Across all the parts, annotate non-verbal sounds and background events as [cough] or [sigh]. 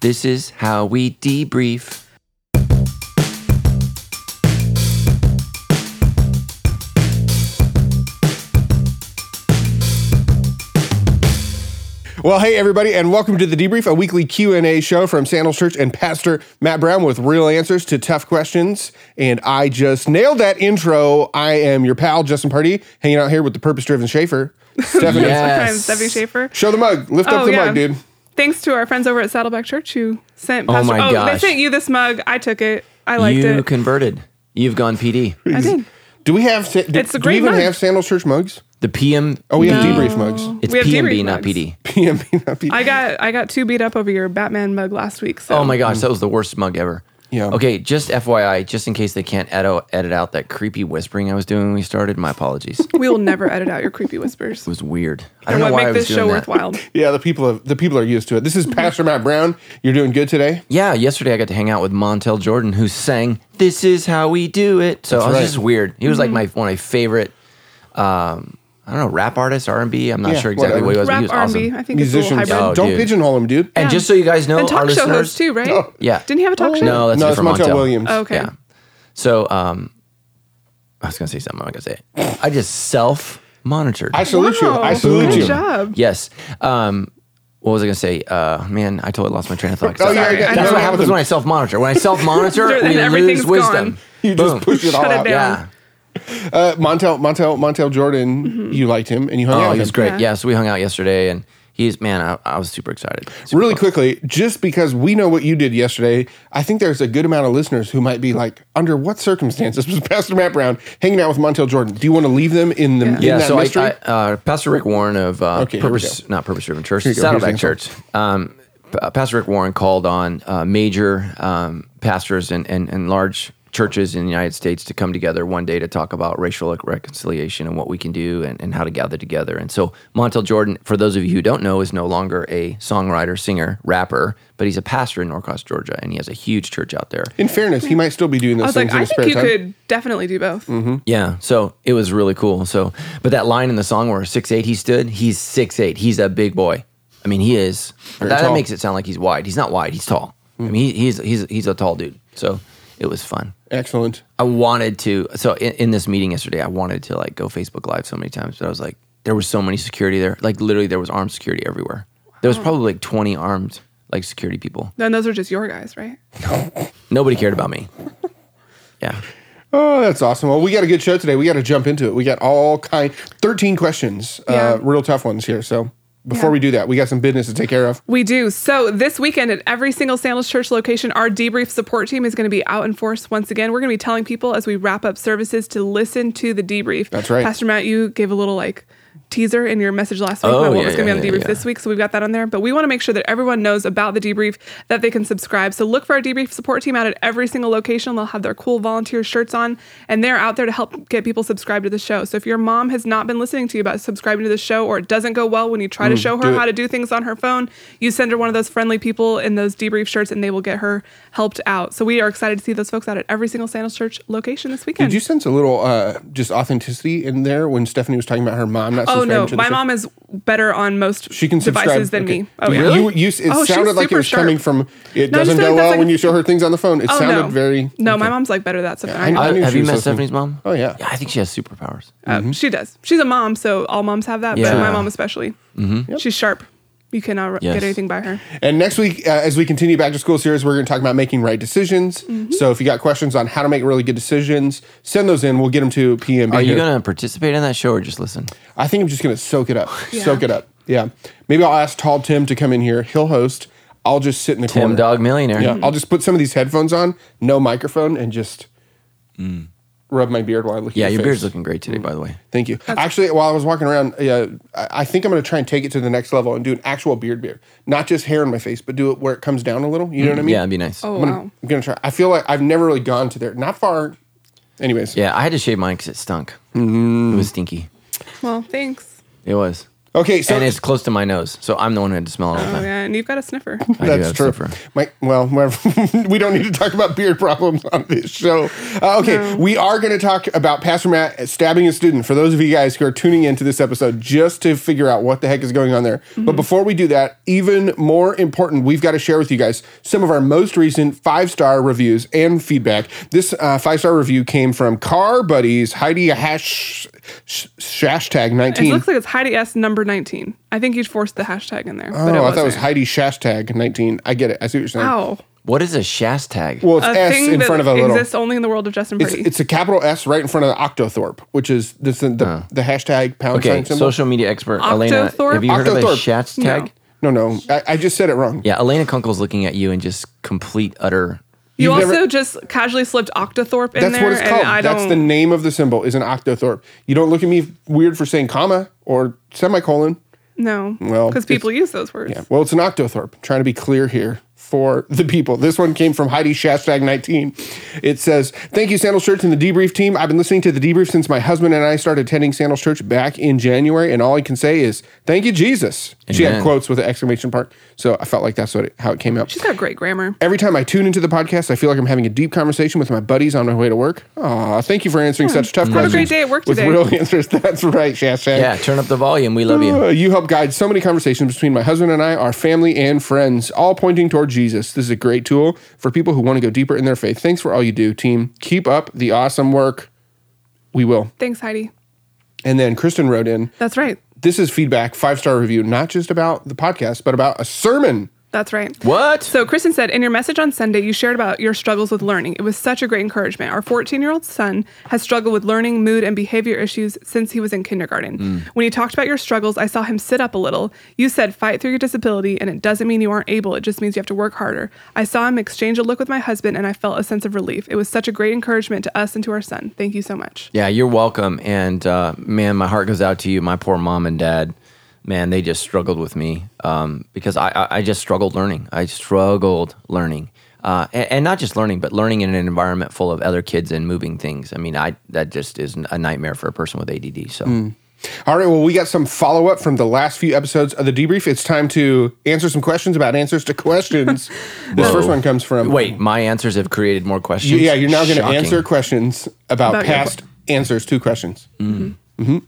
This is how we debrief. Well, hey everybody, and welcome to the debrief, a weekly Q and A show from Sandals Church and Pastor Matt Brown with real answers to tough questions. And I just nailed that intro. I am your pal Justin Party, hanging out here with the purpose-driven Schaefer, Stephanie. Yes. I'm Stephanie Schaefer. Show the mug. Lift up Oh, the yeah. mug, dude. Thanks to our friends over at Saddleback Church who sent Oh Pastor. my oh, they gosh. sent you this mug. I took it. I liked you it. You converted. You've gone PD. I did. Do we have? sa- Do, It's a do we even mug. have Sandals Church mugs? The PM. Oh, we have No. debrief mugs. It's We have PMB, debrief not mugs. PD. PMB, not P- I got I got too beat up over your Batman mug last week. So Oh my gosh, that was the worst mug ever. Yeah. Okay, just FYI, just in case they can't edit, edit out that creepy whispering I was doing when we started, my apologies. it [laughs] we will never edit out your creepy whispers. It was weird. I don't know what why I make was this doing show that. worthwhile. [laughs] yeah, the people have, the people are used to it. This is Pastor Matt Brown. You're doing good today. Yeah, yesterday I got to hang out with Montel Jordan, who sang "This Is How We Do It." So it was right. just weird. He was like my one of my favorite. Um, I don't know, rap artist, R and B. I'm not Yeah, sure exactly whatever. what he was, but he Rap was R&B. awesome. I think it's a Musicians, little hybrid. Oh, don't dude. pigeonhole him, dude. And Yeah. just so you guys know, and our talk show listeners, host too, right? Yeah. Didn't he have a talk show? no, that's No, it's different Montel Montel Williams. Oh, okay. Yeah. So, um, I was gonna say something. I'm not gonna say it. I just self monitored. I salute you. I Wow. salute Good you. job. Yes. Um, what was I gonna say? Uh, man, I totally lost my train of thought. Oh, yeah, Sorry. yeah, That's no, what happens when I self monitor. When I [laughs] self monitor, And we everything's lose wisdom. gone. You just Boom. push it all Shut it out. down. Yeah. Uh, Montel, Montel, Montel Jordan, you liked him and you hung out Oh, with he was him. great. Yeah. Yeah. So we hung out yesterday, and he's man, I, I was super excited. Super Really pumped. quickly, just because we know what you did yesterday, I think there's a good amount of listeners who might be like, under what circumstances was [laughs] Pastor Matt Brown hanging out with Montel Jordan? Do you want to leave them in the in Yeah, that so mystery? I uh, Pastor Rick Warren of uh, Okay, Purpose, not Purpose Driven Church, you go. Saddleback Church. Um, Pastor Rick Warren called on uh, major um, pastors and, and, and large churches in the United States to come together one day to talk about racial reconciliation and what we can do and, and how to gather together. And so Montel Jordan, for those of you who don't know, is no longer a songwriter, singer, rapper, but he's a pastor in Norcross, Georgia, and he has a huge church out there. in fairness, he might still be doing I those was things like, in I his spare think you time. could definitely do both. Mm-hmm. Yeah, so it was really cool. So, but that line in the song where six eight he stood, he's six eight. He's a big boy. I mean, he is. That, that makes it sound like he's wide. He's not wide. He's tall. I mean, he, he's he's he's a tall dude. So it was fun. Excellent. I wanted to. So in, in this meeting yesterday, I wanted to like go Facebook Live so many times, but I was like, there was so many security there. Like literally, there was armed security everywhere. There was probably like twenty armed like security people. Then those are just your guys, right? No. [laughs] Nobody cared about me. Yeah. Oh, that's awesome. Well, we got a good show today. We got to jump into it. We got all kind, 13 questions, uh, real tough ones here. So before Yeah. we do that, we got some business to take care of. We do. So this weekend at every single Sandals Church location, our debrief support team is going to be out in force once again. We're going to be telling people as we wrap up services to listen to the debrief. That's right. Pastor Matt, you gave a little like teaser in your message last week Oh, about what yeah, was going to yeah, be on the debrief yeah. this week. So we've got that on there. But we want to make sure that everyone knows about the debrief, that they can subscribe. So look for our debrief support team out at every single location. They'll have their cool volunteer shirts on, and they're out there to help get people subscribed to the show. So if your mom has not been listening to you about subscribing to the show, or it doesn't go well when you try to mm, show her how to do things on her phone, you send her one of those friendly people in those debrief shirts, and they will get her helped out. So we are excited to see those folks out at every single Sandals Church location this weekend. Did you sense a little uh, just authenticity in there when Stephanie was talking about her mom not so. Oh no, to my show? mom is better on most She can subscribe. devices than Okay. me. Oh yeah. You, you, it Oh, sounded like it super was coming from, it No, doesn't go like well like when you show her things on the phone. It Oh sounded no, very. no. My mom's like better at that stuff. than I I, know. Uh, knew have she you met listening. Stephanie's mom? Oh, yeah. Yeah, I think she has superpowers. Uh, She does. She's a mom, so all moms have that. Yeah. But my mom especially. She's sharp. You cannot Yes. get anything by her. And next week, uh, as we continue back to school series, we're going to talk about making right decisions. Mm-hmm. So if you got questions on how to make really good decisions, send those in. We'll get them to PMB. Are you going to participate in that show or just listen? I think I'm just going to soak it up. [laughs] Yeah. Soak it up. Yeah. Maybe I'll ask Tall Tim to come in here. He'll host. I'll just sit in the corner. Tim corner. Dog Millionaire. Yeah. I'll just put some of these headphones on, no microphone, and just rub my beard while I look at Mm. Yeah, your face. beard's looking great today, by the way. Thank you. Actually, while I was walking around, uh, I I think I'm going to try and take it to the next level and do an actual beard beard, not just hair on my face, but do it where it comes down a little. You know what I mean? Yeah, it'd be nice. Oh I'm gonna, wow. I'm gonna try. I feel like I've never really gone to there. Not far. Anyways. Yeah, I had to shave mine because it stunk. It was stinky. Well, thanks. It was. Okay, so and it's close to my nose, so I'm the one who had to smell it all the Oh time. yeah, and you've got a sniffer. I do That's true. sniffer. My, well, [laughs] we don't need to talk about beard problems on this show. Uh, okay, we are going to talk about Pastor Matt stabbing a student. For those of you guys who are tuning into this episode, just to figure out what the heck is going on there. But before we do that, even more important, we've got to share with you guys some of our most recent five star reviews and feedback. This uh, five star review came from Car Buddies Heidi Hash sh- hashtag It looks like it's Heidi S number 19. I think you forced the hashtag in there. Oh, but it oh, I thought it was wasn't. Heidi hashtag nineteen. I get it. I see what you're saying. Wow. What is a Shast tag? Well, it's A S thing in front of a little. exists only in the world of Justin It's, Pretty. it's a capital S right in front of the Octothorpe, which is this, the, the, the hashtag pound okay, sign symbol. social media expert Elena. Octothorpe? Have you heard of a Octothorpe. Shast tag? No. no, no, I, I just said it wrong. Yeah, Elena Kunkel's looking at you in just complete utter. You you've also never- just casually slipped Octothorpe in That's there. what it's called. That's the name of the symbol is an Octothorpe. You don't look at me weird for saying comma or semicolon. No. Well, Because people use those words. Yeah, well, it's an Octothorpe. trying to be clear here for the people. This one came from Heidi Shastag 19. It says, Thank you, Sandals Church and the Debrief team. I've been listening to the debrief since my husband and I started attending Sandals Church back in January, and all I can say is, Thank you, Jesus. She had quotes with an exclamation mark. So I felt like that's what it, how it came out. She's got great grammar. Every time I tune into the podcast, I feel like I'm having a deep conversation with my buddies on my way to work. Aw, thank you for answering such tough a questions. great day at work with today. real answers. [laughs] That's right, Shastag. Yeah, turn up the volume. We love you. Uh, you help guide so many conversations between my husband and I, our family and friends, all pointing toward Jesus. This is a great tool for people who want to go deeper in their faith. Thanks for all you do, team. Keep up the awesome work. We will. Thanks, Heidi. And then Kristen wrote in That's right. this is feedback, five star review, not just about the podcast, but about a sermon. That's right. What? So, Kristen said, in your message on Sunday, you shared about your struggles with learning. It was such a great encouragement. Our 14 year old son has struggled with learning, mood, and behavior issues since he was in kindergarten. When you talked about your struggles, I saw him sit up a little. You said, fight through your disability, and it doesn't mean you aren't able, it just means you have to work harder. I saw him exchange a look with my husband, and I felt a sense of relief. It was such a great encouragement to us and to our son. Thank you so much. Yeah, you're welcome. And uh, man, my heart goes out to you. My poor mom and dad, man, they just struggled with me um, because I, I, I just struggled learning. I struggled learning. Uh, and, and not just learning, but learning in an environment full of other kids and moving things. I mean, I that just is a nightmare for a person with ADD. So, All right, well, we got some follow up from the last few episodes of the debrief. It's time to answer some questions about answers to questions. [laughs] this first one comes from. wait, my answers have created more questions. Yeah, you're now going to answer questions about, About your past answers to questions. hmm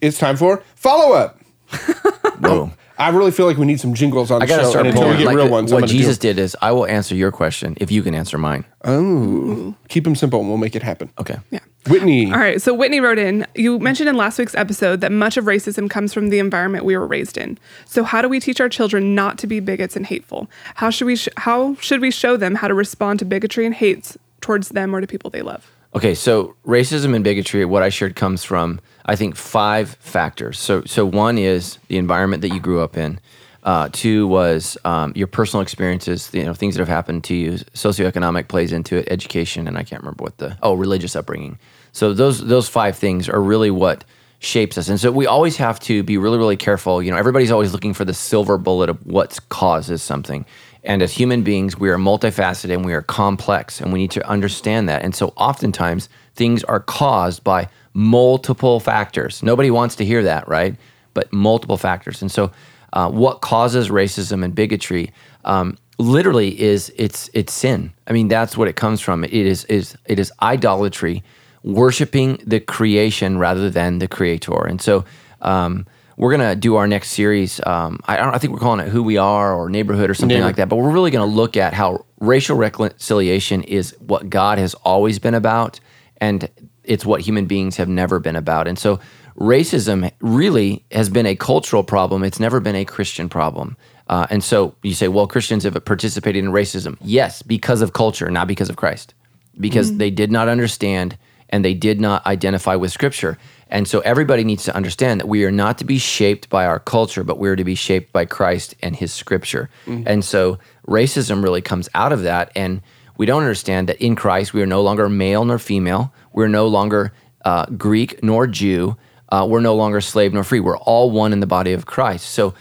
It's time for follow up. [laughs] Whoa. I really feel like we need some jingles on the I gotta show, start and until we pulling. get Like real the- ones, I'm what gonna Jesus do, did is, I will answer your question if you can answer mine. Oh, keep them simple, and we'll make it happen. Okay. Yeah. Whitney, All right. So Whitney wrote in, you mentioned in last week's episode that much of racism comes from the environment we were raised in. So how do we teach our children not to be bigots and hateful? How should we sh- how should we show them how to respond to bigotry and hates towards them or to people they love? Okay, so racism and bigotry, what I shared comes from, I think, five factors. So, so one is the environment that you grew up in. Uh, two was um, your personal experiences, you know, things that have happened to you. Socioeconomic plays into it, education, and I can't remember what the oh, religious upbringing. So those those five things are really what shapes us, and so we always have to be really really careful. You know, everybody's always looking for the silver bullet of what causes something. And as human beings, we are multifaceted and we are complex, and we need to understand that. And so, oftentimes, things are caused by multiple factors. Nobody wants to hear that, right? But multiple factors. And so, uh, what causes racism and bigotry um, literally is it's it's sin. I mean, that's what it comes from. It is is it is idolatry, worshiping the creation rather than the creator. And so. Um, we're gonna do our next series. Um, I, I don't. I think we're calling it "Who We Are" or "Neighborhood" or something like that. But we're really gonna look at how racial reconciliation is what God has always been about, and it's what human beings have never been about. And so, racism really has been a cultural problem. It's never been a Christian problem. Uh, and so you say, well, Christians have participated in racism. Yes, because of culture, not because of Christ, because they did not understand and they did not identify with Scripture. And so everybody needs to understand that we are not to be shaped by our culture, but we are to be shaped by Christ and His Scripture. And so racism really comes out of that. And we don't understand that in Christ we are no longer male nor female. We're no longer uh, Greek nor Jew. Uh, we're no longer slave nor free. We're all one in the body of Christ. So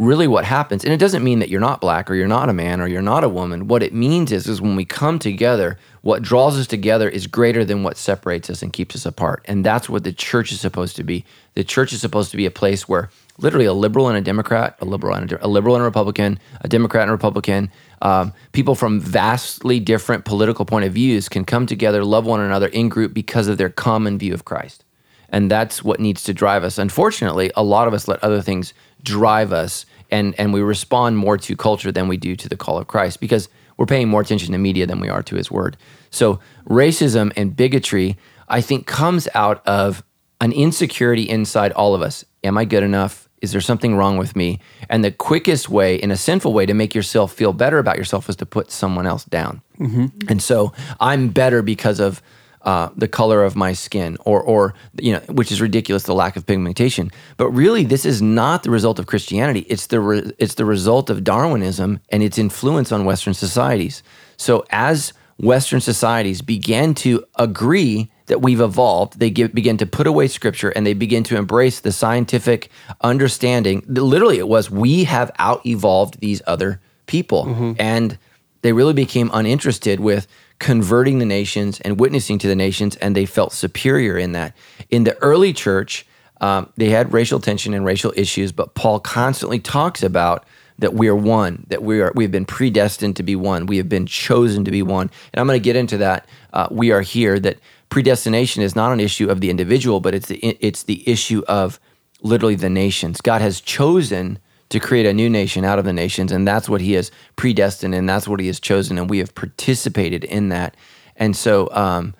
really what happens and it doesn't mean that you're not black or you're not a man or you're not a woman what it means is is when we come together what draws us together is greater than what separates us and keeps us apart and that's what the church is supposed to be the church is supposed to be a place where literally a liberal and a Democrat, a liberal and a, a liberal and a Republican, a Democrat and a Republican. Um, people from vastly different political point of views can come together, love one another in group because of their common view of Christ. And that's what needs to drive us. Unfortunately, a lot of us let other things drive us and, and we respond more to culture than we do to the call of Christ because we're paying more attention to media than we are to his word. So racism and bigotry, I think, comes out of an insecurity inside all of us. Am I good enough? Is there something wrong with me? And the quickest way, in a sinful way, to make yourself feel better about yourself is to put someone else down. Mm-hmm. And so I'm better because of uh, the color of my skin, or, or you know, which is ridiculous, the lack of pigmentation. But really, this is not the result of Christianity. It's the re- it's the result of Darwinism and its influence on Western societies. So as Western societies began to agree that we've evolved, they give, begin to put away scripture and they begin to embrace the scientific understanding. Literally, it was we have out evolved these other people. And they really became uninterested with converting the nations and witnessing to the nations, and they felt superior in that. In the early church, um, they had racial tension and racial issues, but Paul constantly talks about that we are one, that we are we've been predestined to be one, we have been chosen to be one, and I'm going to get into that. Uh, we are here. That predestination is not an issue of the individual, but it's the it's the issue of literally the nations. God has chosen to create a new nation out of the nations, and that's what He has predestined, and that's what He has chosen, and we have participated in that. And so, um,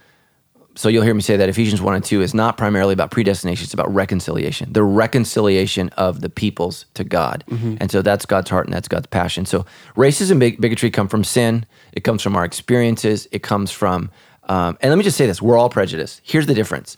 so you'll hear me say that Ephesians 1 and 2 is not primarily about predestination, it's about reconciliation, the reconciliation of the peoples to God. And so that's God's heart and that's God's passion. So racism and big- bigotry come from sin, it comes from our experiences, it comes from, um, and let me just say this we're all prejudiced. Here's the difference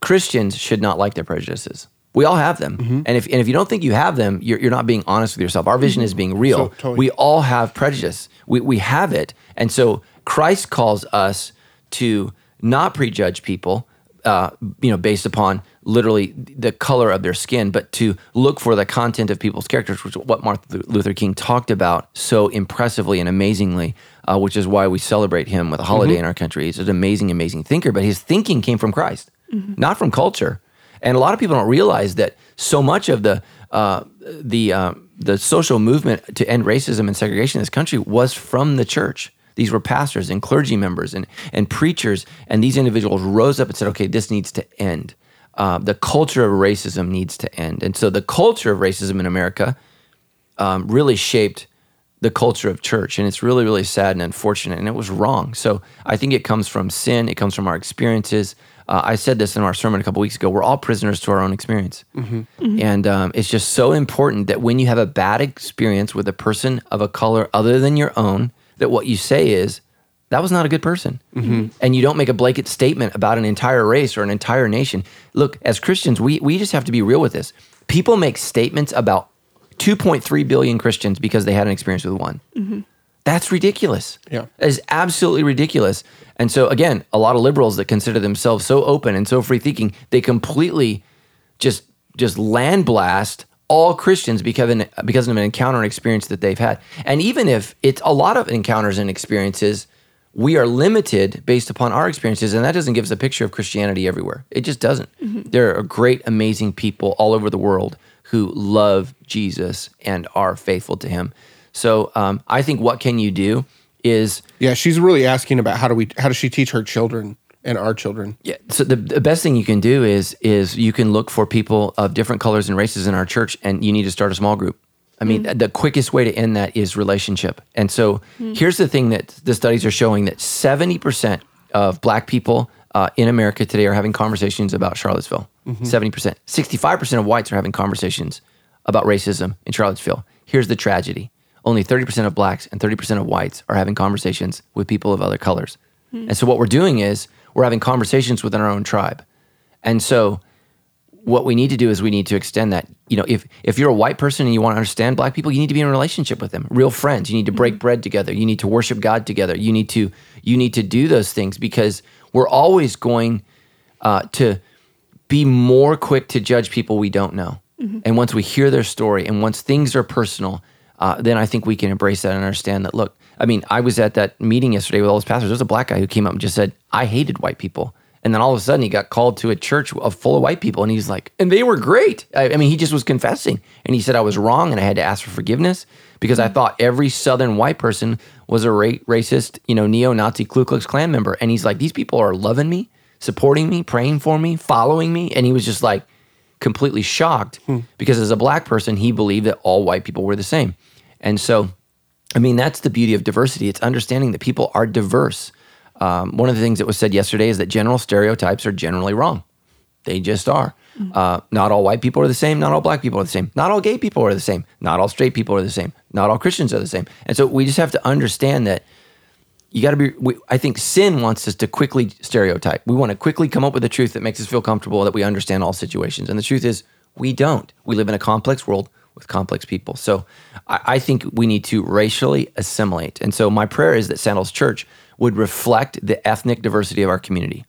Christians should not like their prejudices. We all have them. And, if, and if you don't think you have them, you're, you're not being honest with yourself. Our vision is being real. So, totally. We all have prejudice. We, we have it. And so Christ calls us to not prejudge people, uh, you know, based upon literally the color of their skin, but to look for the content of people's characters, which is what Martin Luther King talked about so impressively and amazingly, uh, which is why we celebrate him with a holiday in our country. He's an amazing, amazing thinker, but his thinking came from Christ, not from culture. And a lot of people don't realize that so much of the uh, the uh, the social movement to end racism and segregation in this country was from the church. These were pastors and clergy members and and preachers, and these individuals rose up and said, "Okay, this needs to end. Uh, the culture of racism needs to end." And so, the culture of racism in America um, really shaped the culture of church, and it's really, really sad and unfortunate, and it was wrong. So, I think it comes from sin. It comes from our experiences. Uh, I said this in our sermon a couple weeks ago. We're all prisoners to our own experience, and um, it's just so important that when you have a bad experience with a person of a color other than your own, that what you say is, that was not a good person. And you don't make a blanket statement about an entire race or an entire nation. Look, as Christians, we, we just have to be real with this. People make statements about 2.3 billion Christians because they had an experience with one. That's ridiculous. Yeah. That is absolutely ridiculous. And so, again, a lot of liberals that consider themselves so open and so free thinking, they completely just just land blast all Christians because of, an, because of an encounter and experience that they've had. And even if it's a lot of encounters and experiences, we are limited based upon our experiences, and that doesn't give us a picture of Christianity everywhere. It just doesn't. Mm-hmm. There are great, amazing people all over the world who love Jesus and are faithful to Him. So um, I think what can you do is Yeah, she's really asking about how do we how does she teach her children and our children? Yeah. So the, the best thing you can do is is you can look for people of different colors and races in our church, and you need to start a small group. I mean, the quickest way to end that is relationship. And so here's the thing that the studies are showing that 70% of black people uh, in America today are having conversations about Charlottesville. 70%. 65% of whites are having conversations about racism in Charlottesville. Here's the tragedy only 30% of blacks and 30% of whites are having conversations with people of other colors. Hmm. And so what we're doing is we're having conversations within our own tribe. And so what we need to do is we need to extend that. You know, if if you're a white person and you want to understand black people, you need to be in a relationship with them, real friends. You need to break hmm. bread together. You need to worship God together. You need to you need to do those things because we're always going uh, to be more quick to judge people we don't know. Mm-hmm. And once we hear their story, and once things are personal, uh, then I think we can embrace that and understand that. Look, I mean, I was at that meeting yesterday with all those pastors. There's a black guy who came up and just said, "I hated white people." And then all of a sudden he got called to a church of full of white people and he's like, and they were great. I, I mean, he just was confessing and he said, I was wrong and I had to ask for forgiveness because I thought every Southern white person was a ra- racist, you know, neo Nazi Ku Klux Klan member. And he's like, these people are loving me, supporting me, praying for me, following me. And he was just like completely shocked because as a black person, he believed that all white people were the same. And so, I mean, that's the beauty of diversity. It's understanding that people are diverse. Um, one of the things that was said yesterday is that general stereotypes are generally wrong. They just are. Uh, not all white people are the same. Not all black people are the same. Not all gay people are the same. Not all straight people are the same. Not all Christians are the same. And so we just have to understand that you got to be. We, I think sin wants us to quickly stereotype. We want to quickly come up with a truth that makes us feel comfortable that we understand all situations. And the truth is, we don't. We live in a complex world with complex people. So I, I think we need to racially assimilate. And so my prayer is that Sandals Church would reflect the ethnic diversity of our community.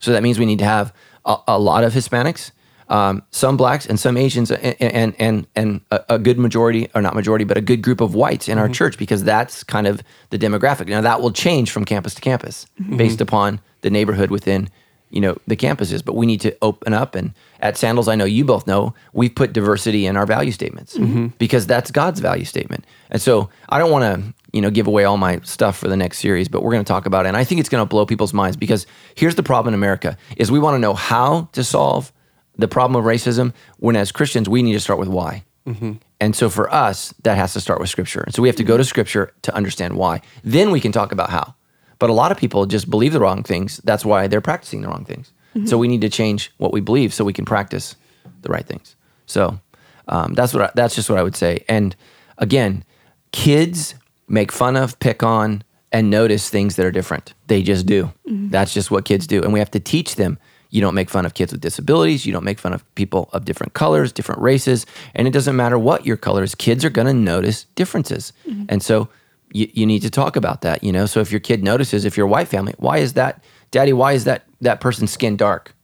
So that means we need to have a, a lot of Hispanics, um, some blacks, and some Asians, and and and, and a, a good majority, or not majority, but a good group of whites in our church because that's kind of the demographic. Now that will change from campus to campus based upon the neighborhood within you know the campuses. But we need to open up. And at Sandals, I know you both know we've put diversity in our value statements mm-hmm. because that's God's value statement. And so I don't want to you know give away all my stuff for the next series but we're going to talk about it and i think it's going to blow people's minds because here's the problem in america is we want to know how to solve the problem of racism when as christians we need to start with why mm-hmm. and so for us that has to start with scripture and so we have to go to scripture to understand why then we can talk about how but a lot of people just believe the wrong things. That's why they're practicing the wrong things. Mm-hmm. So we need to change what we believe so we can practice the right things. So um, that's what I, that's just what i would say. And again kids make fun of, pick on, and notice things that are different. They just do. Mm-hmm. That's just what kids do. And we have to teach them. You don't make fun of kids with disabilities, you don't make fun of people of different colors, different races, and it doesn't matter what your color is, kids are going to notice differences. Mm-hmm. And so you, you need to talk about that, you know? So if your kid notices, if you're a white family, why is that, daddy, why is that that person's skin dark?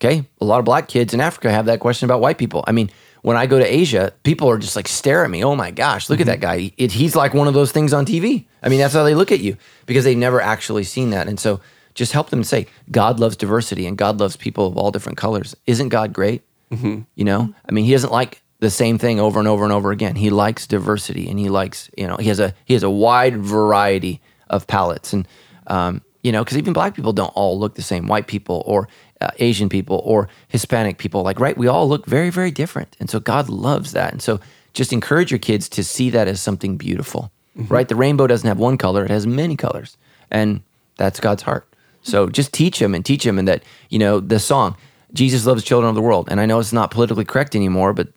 Okay. A lot of black kids in Africa have that question about white people. I mean, when I go to Asia, people are just like stare at me. Oh my gosh, look at that mm-hmm. guy. It, he's like one of those things on TV. I mean, that's how they look at you because they've never actually seen that. And so just help them say, God loves diversity and God loves people of all different colors. Isn't God great? Mm-hmm. You know, I mean, he doesn't like the same thing over and over and over again. He likes diversity and he likes, you know, he has a he has a wide variety of palettes and um, you know, because even black people don't all look the same. White people or uh, Asian people or Hispanic people, like right, we all look very very different, and so God loves that. And so just encourage your kids to see that as something beautiful, right? The rainbow doesn't have one color; it has many colors, and that's God's heart. So just teach them and teach them, and that you know the song Jesus loves children of the world. And I know it's not politically correct anymore, but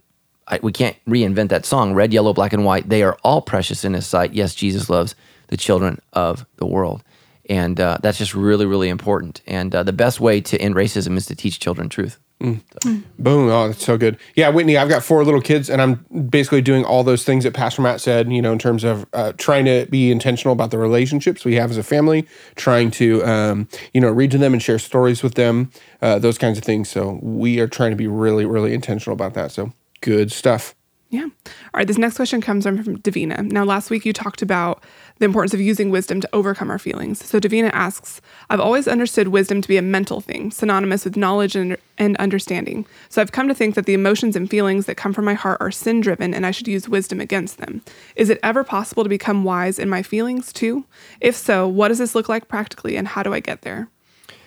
I, we can't reinvent that song. Red, yellow, black, and white. They are all precious in His sight. Yes, Jesus loves the children of the world, and uh, that's just really, really important. And uh, the best way to end racism is to teach children truth. Boom. Oh, that's so good. Yeah, Whitney, I've got four little kids, and I'm basically doing all those things that Pastor Matt said, you know, in terms of uh, trying to be intentional about the relationships we have as a family, trying to, um, you know, read to them and share stories with them, uh, those kinds of things. So we are trying to be really, really intentional about that. So good stuff. Yeah. All right. This next question comes from, from Davina. Now, last week you talked about the importance of using wisdom to overcome our feelings. So Davina asks, I've always understood wisdom to be a mental thing, synonymous with knowledge and, and understanding. So I've come to think that the emotions and feelings that come from my heart are sin driven and I should use wisdom against them. Is it ever possible to become wise in my feelings too? If so, what does this look like practically and how do I get there?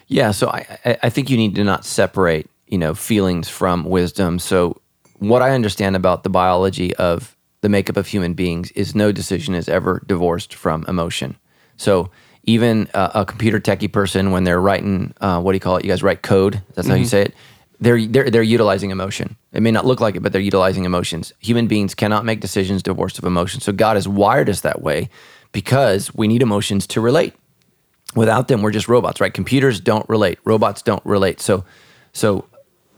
Yeah, so I, I- I think you need to not separate, you know, feelings from wisdom. So what I understand about the biology of the makeup of human beings is no decision is ever divorced from emotion. So even a, a computer techie person, when they're writing, uh, what do you call it? You guys write code. That's how you say it. They're, they're they're utilizing emotion. It may not look like it, but they're utilizing emotions. Human beings cannot make decisions divorced of emotion. So God has wired us that way because we need emotions to relate without them we're just robots right computers don't relate robots don't relate so so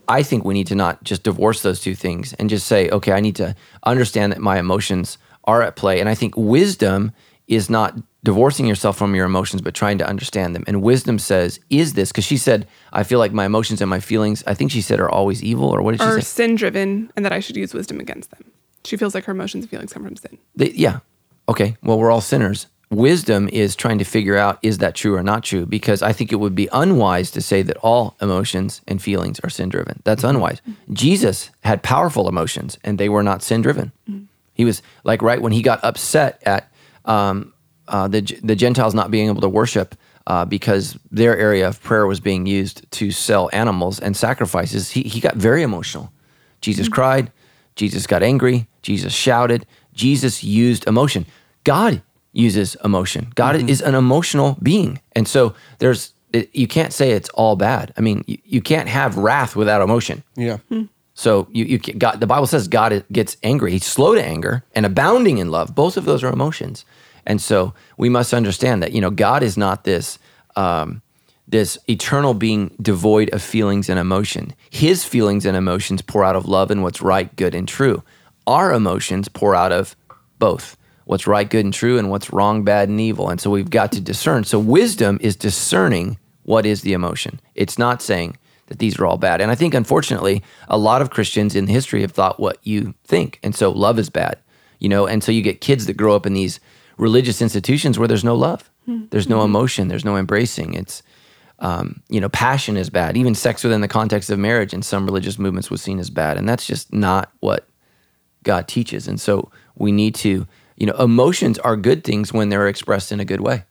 i think we need to not just divorce those two things and just say okay i need to understand that my emotions are at play and i think wisdom is not divorcing yourself from your emotions but trying to understand them and wisdom says is this because she said i feel like my emotions and my feelings i think she said are always evil or what did she Or say Are sin driven and that I should use wisdom against them. She feels like her emotions and feelings come from sin. They, yeah. Okay. Well, we're all sinners. Wisdom is trying to figure out is that true or not true because I think it would be unwise to say that all emotions and feelings are sin driven. That's unwise. Jesus had powerful emotions and they were not sin driven. He was like right when he got upset at um, uh, the the Gentiles not being able to worship uh, because their area of prayer was being used to sell animals and sacrifices. He he got very emotional. Jesus cried. Jesus got angry. Jesus shouted. Jesus used emotion. God uses emotion. God is an emotional being, and so there's it, you can't say it's all bad. I mean, you, you can't have wrath without emotion. Yeah. So you, you can- God, the Bible says God gets angry. He's slow to anger and abounding in love. Both of those are emotions, and so we must understand that you know God is not this um, this eternal being devoid of feelings and emotion. His feelings and emotions pour out of love and what's right, good, and true. Our emotions pour out of both what's right, good, and true, and what's wrong, bad, and evil. And so we've got to discern. So wisdom is discerning what is the emotion. It's not saying that these are all bad. And I think, unfortunately, a lot of Christians in history have thought what you think. And so love is bad, you know? And so you get kids that grow up in these religious institutions where there's no love, there's no emotion, there's no embracing. It's, um, you know, passion is bad. Even sex within the context of marriage in some religious movements was seen as bad. And that's just not what God teaches. And so we need to, you know, emotions are good things when they're expressed in a good way.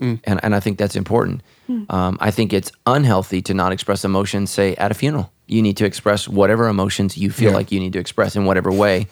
Mm. And, and I think that's important. Mm. Um, I think it's unhealthy to not express emotions, say, at a funeral. You need to express whatever emotions you feel Yeah. like you need to express in whatever way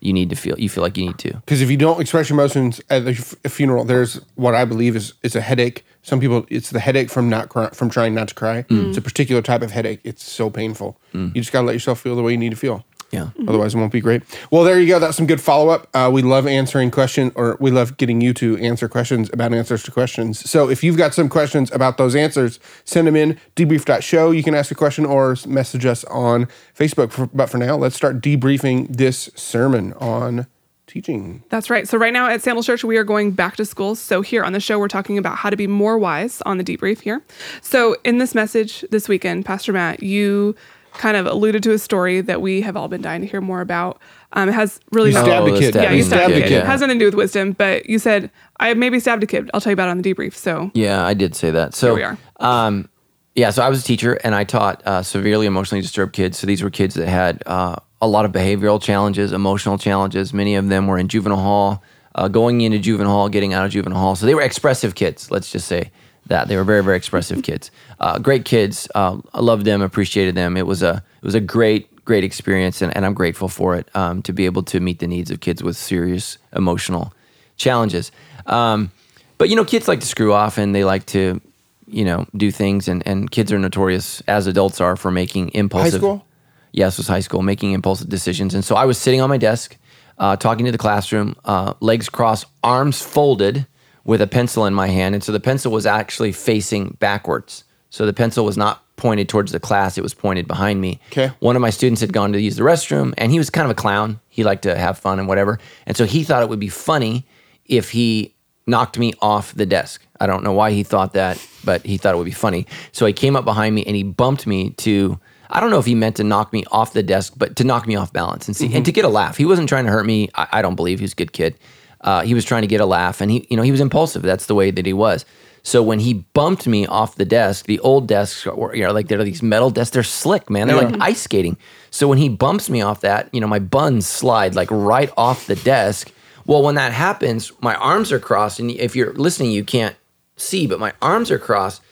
you need to feel, you feel like you need to. Because if you don't express your emotions at the f- a funeral, there's what I believe is it's a headache. Some people, it's the headache from not cry, from trying not to cry. Mm. It's a particular type of headache. It's so painful. You just gotta let yourself feel the way you need to feel. Yeah. Otherwise, it won't be great. Well, there you go. That's some good follow up. Uh, we love answering questions, or we love getting you to answer questions about answers to questions. So if you've got some questions about those answers, send them in debrief.show. You can ask a question or message us on Facebook. For, but for now, let's start debriefing this sermon on teaching. That's right. So right now at Sandals Church, we are going back to school. So here on the show, we're talking about how to be more wise on the debrief here. So in this message this weekend, Pastor Matt, you kind of alluded to a story that we have all been dying to hear more about. Um, it has really You not- stabbed a the kid. yeah, you stabbed, a kid. It has nothing to do with wisdom, but you said I maybe stabbed a kid. I'll tell you about it on the debrief. So Yeah, I did say that. So we are. Um, yeah, so I was a teacher and I taught uh, severely emotionally disturbed kids. So these were kids that had uh, a lot of behavioral challenges, emotional challenges. Many of them were in juvenile hall, uh, going into juvenile hall, getting out of juvenile hall. So they were expressive kids. Let's just say that they were very, very expressive [laughs] kids. Uh, great kids. Uh, I loved them, appreciated them. It was a it was a great, great experience, and, and I'm grateful for it um, to be able to meet the needs of kids with serious emotional challenges. Um, but you know, kids like to screw off and they like to, you know, do things. And, and kids are notorious, as adults are, for making impulsive. High school? Yes, it was high school, making impulsive decisions. And so I was sitting on my desk, uh, talking to the classroom, uh, legs crossed, arms folded, with a pencil in my hand. And so the pencil was actually facing backwards. So the pencil was not pointed towards the class; it was pointed behind me. Okay. One of my students had gone to use the restroom, and he was kind of a clown. He liked to have fun and whatever. And so he thought it would be funny if he knocked me off the desk. I don't know why he thought that, but he thought it would be funny. So he came up behind me and he bumped me to. I don't know if he meant to knock me off the desk, but to knock me off balance and see and mm-hmm. to get a laugh. He wasn't trying to hurt me. I, I don't believe he was a good kid. Uh, he was trying to get a laugh, and he, you know, he was impulsive. That's the way that he was. So when he bumped me off the desk, the old desks were, you know, like they're these metal desks. They're slick, man. They're like ice skating. So when he bumps me off that, you know, my buns slide like right off the desk. Well, when that happens, my arms are crossed, and if you're listening, you can't see, but my arms are crossed.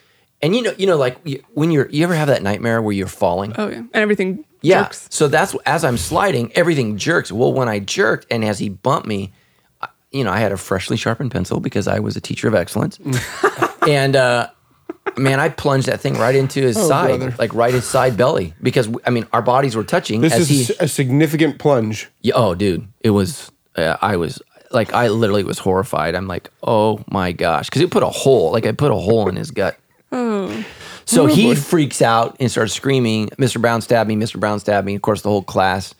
And you know, you know, like when you're, you ever have that nightmare where you're falling? oh yeah, and everything Yeah. jerks. So that's as I'm sliding, everything jerks. Well, when I jerked and as he bumped me, you know, I had a freshly sharpened pencil because I was a teacher of excellence. [laughs] and uh, man, I plunged that thing right into his side, Oh, brother. like right his side belly, because I mean, our bodies were touching This as is he. a significant plunge. Yeah, oh, dude, it was. Uh, I was like, I literally was horrified. I'm like, oh my gosh, because it put a hole, like I put a hole in his gut. Oh, So he freaks out and starts screaming, Mr. Brown stabbed me, Mr. Brown stabbed me. Of course, the whole class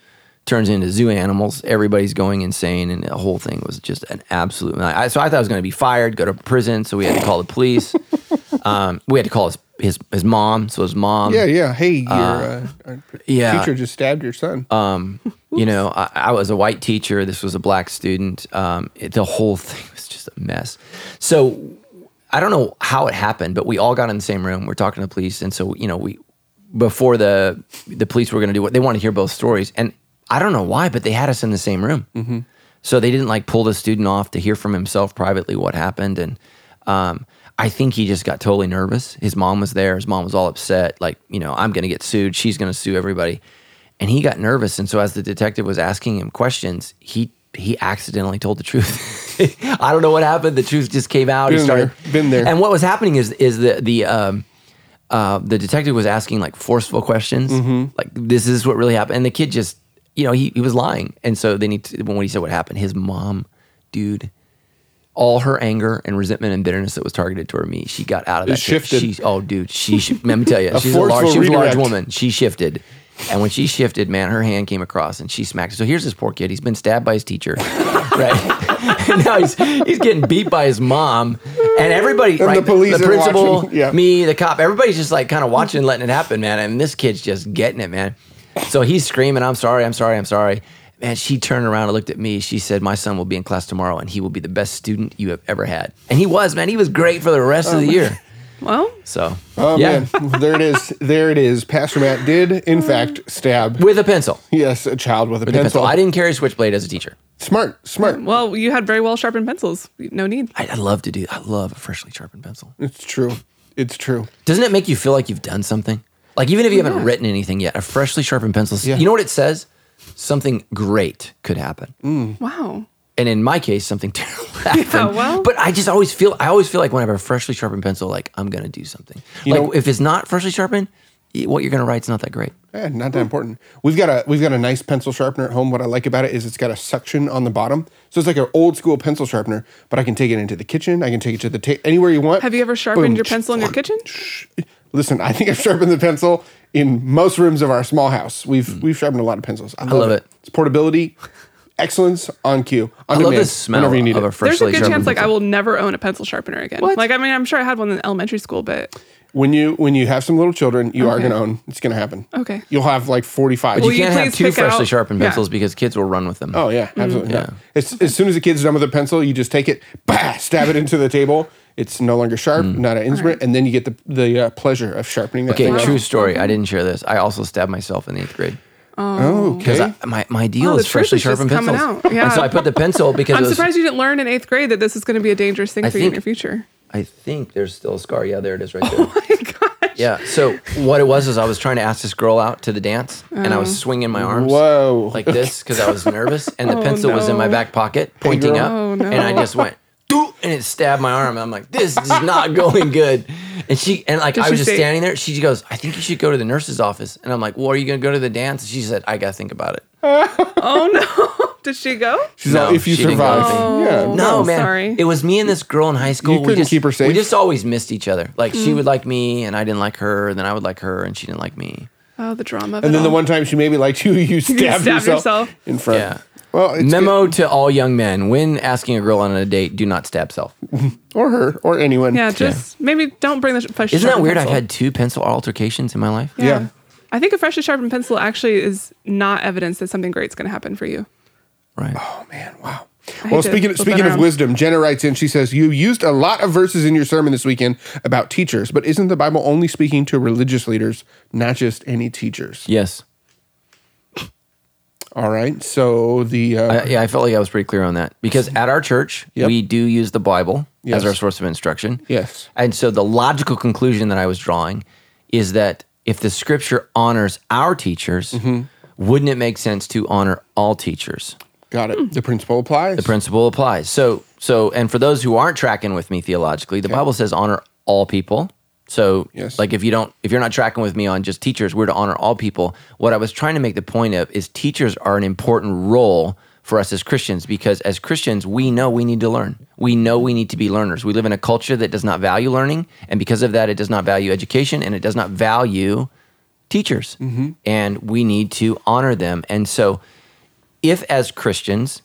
turns into zoo animals. Everybody's going insane, and the whole thing was just an absolute. I, so I thought I was going to be fired, go to prison. So we had to call the police. [laughs] um, we had to call his, his his mom. So his mom. Yeah, yeah. Hey, your uh, our yeah. teacher just stabbed your son. You know, I, I was a white teacher. This was a black student. Um, it, the whole thing was just a mess. So I don't know how it happened, but we all got in the same room. We're talking to the police, and so you know, we before the the police were going to do what they wanted to hear both stories, and I don't know why, but they had us in the same room. So they didn't like pull the student off to hear from himself privately what happened, and um, I think he just got totally nervous. His mom was there. His mom was all upset, like you know, I'm going to get sued. She's going to sue everybody, and he got nervous. And so as the detective was asking him questions, he he accidentally told the truth. [laughs] I don't know what happened. The truth just came out. he Been started there. Been there. And what was happening is is the the um, uh, the detective was asking like forceful questions, Mm-hmm. like this is what really happened, and the kid just you know he he was lying, and so then he when he said what happened, his mom, dude. All her anger and resentment and bitterness that was targeted toward me, she got out of that. It shifted. She, oh, dude, she. sh- Let me tell you, [laughs] she's a large. She was a large woman. She shifted, and when she shifted, man, her hand came across and she smacked. So here's this poor kid. He's been stabbed by his teacher, [laughs] right? and [laughs] now he's he's getting beat by his mom, and everybody, And right? the police the principal, yeah. me, the cop, everybody's just like kind of watching, letting it happen, man. And this kid's just getting it, man. So he's screaming, "I'm sorry, I'm sorry, I'm sorry." Man, she turned around and looked at me. She said, "My son will be in class tomorrow, and he will be the best student you have ever had." And he was, man. He was great for the rest of the oh, year. [laughs] Well, So, Oh yeah, man, there it is. There it is. Pastor Matt did in oh. fact stab with a pencil. yes a child with a With a pencil. pencil. I didn't carry a switchblade as a teacher. Smart, smart. Uh, well, you had very well sharpened pencils. No need. I, I love to do. I love a freshly sharpened pencil. It's true. It's true. Doesn't it make you feel like you've done something? Like even if you haven't written anything yet, a freshly sharpened pencil. Yeah. You know what it says? Something great could happen. Wow. And in my case, something [laughs] terrible [laughs] happened. Yeah, well. but I just always feel. I always feel like when I have a freshly sharpened pencil, like I'm gonna do something. like know- if it's not freshly sharpened, y- what you're gonna write's not that great. Eh, not that important. We've got a we've got a nice pencil sharpener at home. What I like about it is it's got a suction on the bottom, so it's like an old school pencil sharpener. But I can take it into the kitchen. I can take it to the ta- anywhere you want. Have you ever sharpened Boom. your pencil in your kitchen? Listen, I think I've sharpened the pencil in most rooms of our small house. We've mm. we've sharpened a lot of pencils. I love, love it. It's portability, excellence on cue. On I love demand, the smell you need of it. a freshly There's a good chance like I will never own a pencil sharpener again. What? Like I mean, I'm sure I had one in elementary school, but when you when you have some little children, you are going to own. It's going to happen. Okay. You'll have like forty five. But you you can't have two freshly out- sharpened Yeah. pencils because kids will run with them. Oh yeah, absolutely. Yeah. Yeah. As, as soon as the kid's done with the pencil, you just take it, bah, stab it into the table. It's no longer sharp, not an instrument, and then you get the the uh, pleasure of sharpening that Okay, thing. true story. I didn't share this. I also stabbed myself in the eighth grade. Oh, Because okay. my, my deal Oh, is freshly truth is just sharpened pencils. out. Yeah. And so I put the pencil [laughs] because I'm was, surprised you didn't learn in eighth grade that this is going to be a dangerous thing I for you in your future. I think there's still a scar. Yeah, there it is right there. Oh my gosh. yeah. So what it was is I was trying to ask this girl out to the dance, and I Oh. was swinging my arms Whoa. like this because I was nervous, and the [laughs] Oh, pencil was in my back pocket, pointing girl. up, Oh, no. and I just went. "Doo," And it stabbed my arm. I'm like, this is not going good. And she and like Did I was just say- standing there. She goes, I think you should go to the nurse's office. And I'm like, Well, are you gonna go to the dance? And she said, I gotta think about it. [laughs] Oh no. Did she go? She's No, all, if you she didn't go survive, with yeah, Oh. No, Oh, man. sorry. It was me and this girl in high school. You we couldn't just, keep her safe? We just always missed each other. Like Mm. she would like me, and I didn't like her. And then I would like her, and she didn't like me. Oh, the drama. Of And it then the all. one time she maybe liked you, you [laughs] stabbed, stabbed yourself, yourself. in front. Yeah. Well, it's Memo to all young men: When asking a girl on a date, do not stab self. [laughs] or her or anyone. Yeah, just maybe don't bring the fresh. Isn't that sharpened weird? I've had two pencil altercations in my life. Yeah. Yeah. I think a freshly sharpened pencil actually is not evidence that something great's going to happen for you. Right. Oh man, wow. I Well, speaking flip speaking of wisdom, Jenna writes in. She says you used a lot of verses in your sermon this weekend about teachers, but isn't the Bible only speaking to religious leaders, not just any teachers? Yes. All right. So the uh, I, yeah, I felt like I was pretty clear on that because at our church Yep. we do use the Bible Yes. as our source of instruction. yes, And so the logical conclusion that I was drawing is that if the scripture honors our teachers, Mm-hmm. wouldn't it make sense to honor all teachers? got it. The principle applies. The principle applies. So so and for those who aren't tracking with me theologically, the Bible says honor all people. So Yes. like if you don't if you're not tracking with me on just teachers, we're to honor all people. What I was trying to make the point of is teachers are an important role for us as Christians because as Christians, we know we need to learn. We know we need to be learners. We live in a culture that does not value learning, and because of that, it does not value education and it does not value teachers. Mm-hmm. And we need to honor them. And so if as Christians,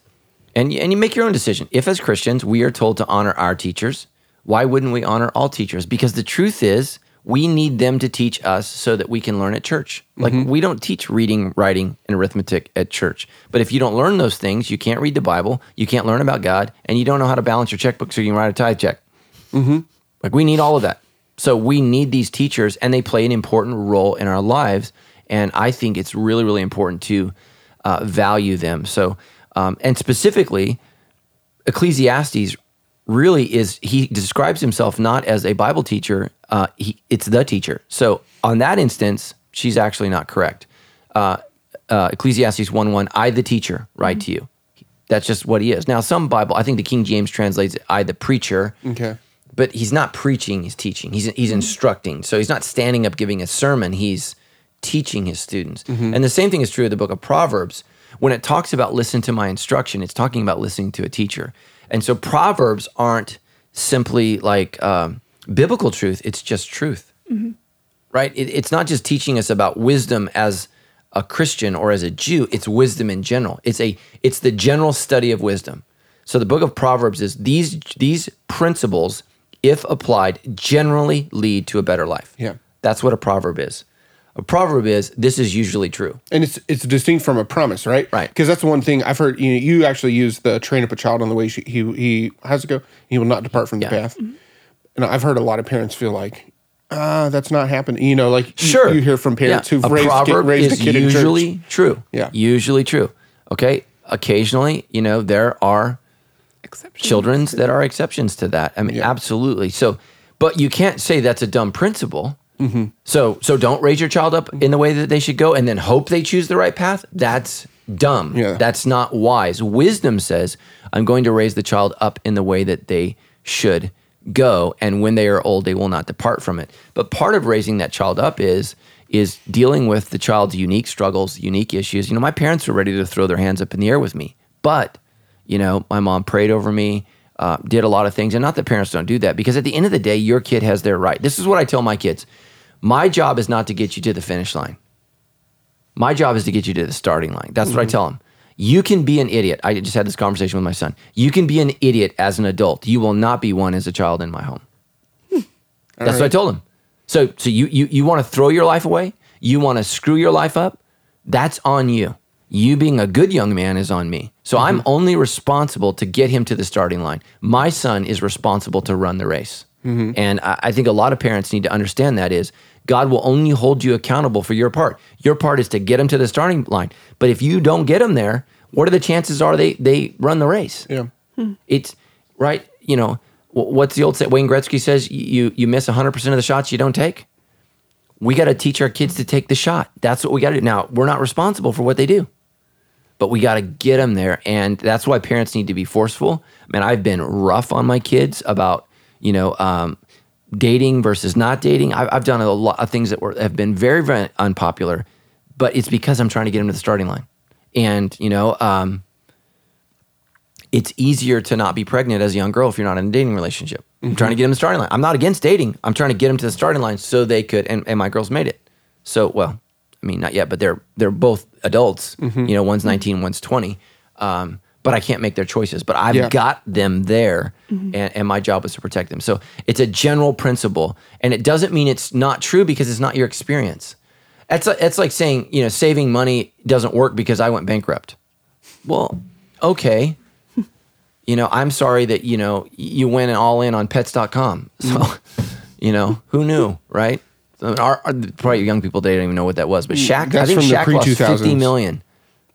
and and you make your own decision. If as Christians we are told to honor our teachers, why wouldn't we honor all teachers? Because the truth is, we need them to teach us so that we can learn at church. Like we don't teach reading, writing, and arithmetic at church. But if you don't learn those things, you can't read the Bible, you can't learn about God, and you don't know how to balance your checkbook so you can write a tithe check. Like we need all of that. So we need these teachers, and they play an important role in our lives. And I think it's really, really important to uh, value them. So, um, and specifically, Ecclesiastes really is he describes himself not as a Bible teacher. Uh, he, it's the teacher. So on that instance, she's actually not correct. Uh, uh, Ecclesiastes one one, I the teacher write to you. That's just what he is. Now, some Bible, I think the King James translates it, I the preacher Okay. but he's not preaching he's teaching he's, he's instructing so he's not standing up giving a sermon he's teaching his students and the same thing is true of the book of proverbs when it talks about listen to my instruction it's talking about listening to a teacher and so proverbs aren't simply like um, biblical truth it's just truth right it, it's not just teaching us about wisdom as a christian or as a jew it's wisdom in general it's a it's the general study of wisdom so the book of Proverbs is these these principles, if applied, generally lead to a better life. Yeah. That's what a proverb is. A proverb is this is usually true. And it's it's distinct from a promise, right? Right. Because that's the one thing I've heard. You know, you actually use the train up a child on the way she, he he has to go. He will not depart from the Yeah. path. And I've heard a lot of parents feel like, ah, that's not happening. You know, like Sure. you, hear from parents Yeah. who've a raised, kid, proverb raised is a kid in usually church. true. Yeah. Usually true. Okay. Occasionally, you know, there are Exception. children's that are exceptions to that. I mean, Yeah. absolutely. So, but you can't say that's a dumb principle. Mm-hmm. So, so don't raise your child up in the way that they should go, and then hope they choose the right path. That's dumb. Yeah. That's not wise. Wisdom says, "I'm going to raise the child up in the way that they should go, and when they are old, they will not depart from it." But part of raising that child up is is dealing with the child's unique struggles, unique issues. You know, my parents were ready to throw their hands up in the air with me, but you know, my mom prayed over me, uh, did a lot of things. And not that parents don't do that, because at the end of the day, your kid has their right. This is what I tell my kids my job is not to get you to the finish line. My job is to get you to the starting line. That's what I mm-hmm. tell them. You can be an idiot. I just had this conversation with my son. You can be an idiot as an adult. You will not be one as a child in my home. Hmm. That's what I told him. So, so you you you want to throw your life away? You want to screw your life up? That's on you. You being a good young man is on me. So I'm mm-hmm. only responsible to get him to the starting line. My son is responsible to run the race. Mm-hmm. And I, I think a lot of parents need to understand that is God will only hold you accountable for your part. Your part is to get them to the starting line. But if you don't get them there, what are the chances are they they run the race? Yeah. It's right. You know what's the old say? Wayne Gretzky says you you miss 100 percent of the shots you don't take. We got to teach our kids to take the shot. That's what we got to do. Now we're not responsible for what they do, but we got to get them there, and that's why parents need to be forceful. Man, I've been rough on my kids about you know um, dating versus not dating. I've, I've done a lot of things that were have been very very unpopular, but it's because I'm trying to get them to the starting line, and you know. Um, it's easier to not be pregnant as a young girl if you're not in a dating relationship. I'm trying to get them to the starting line. I'm not against dating. I'm trying to get them to the starting line so they could. And, and my girls made it. So well, I mean not yet, but they're they're both adults. You know, one's 19, one's 20. Um, but I can't make their choices. But I've Yeah. got them there, and, and my job is to protect them. So it's a general principle, and it doesn't mean it's not true because it's not your experience. It's like, it's like saying you know saving money doesn't work because I went bankrupt. Well, okay [laughs] you know, I'm sorry that, you know, you went all in on pets.com. So, [laughs] you know, who knew, right? I mean, our, our, probably young people, they don't even know what that was. But Shaq, I Mm, That's think from the Shaq lost pre-2000s. 50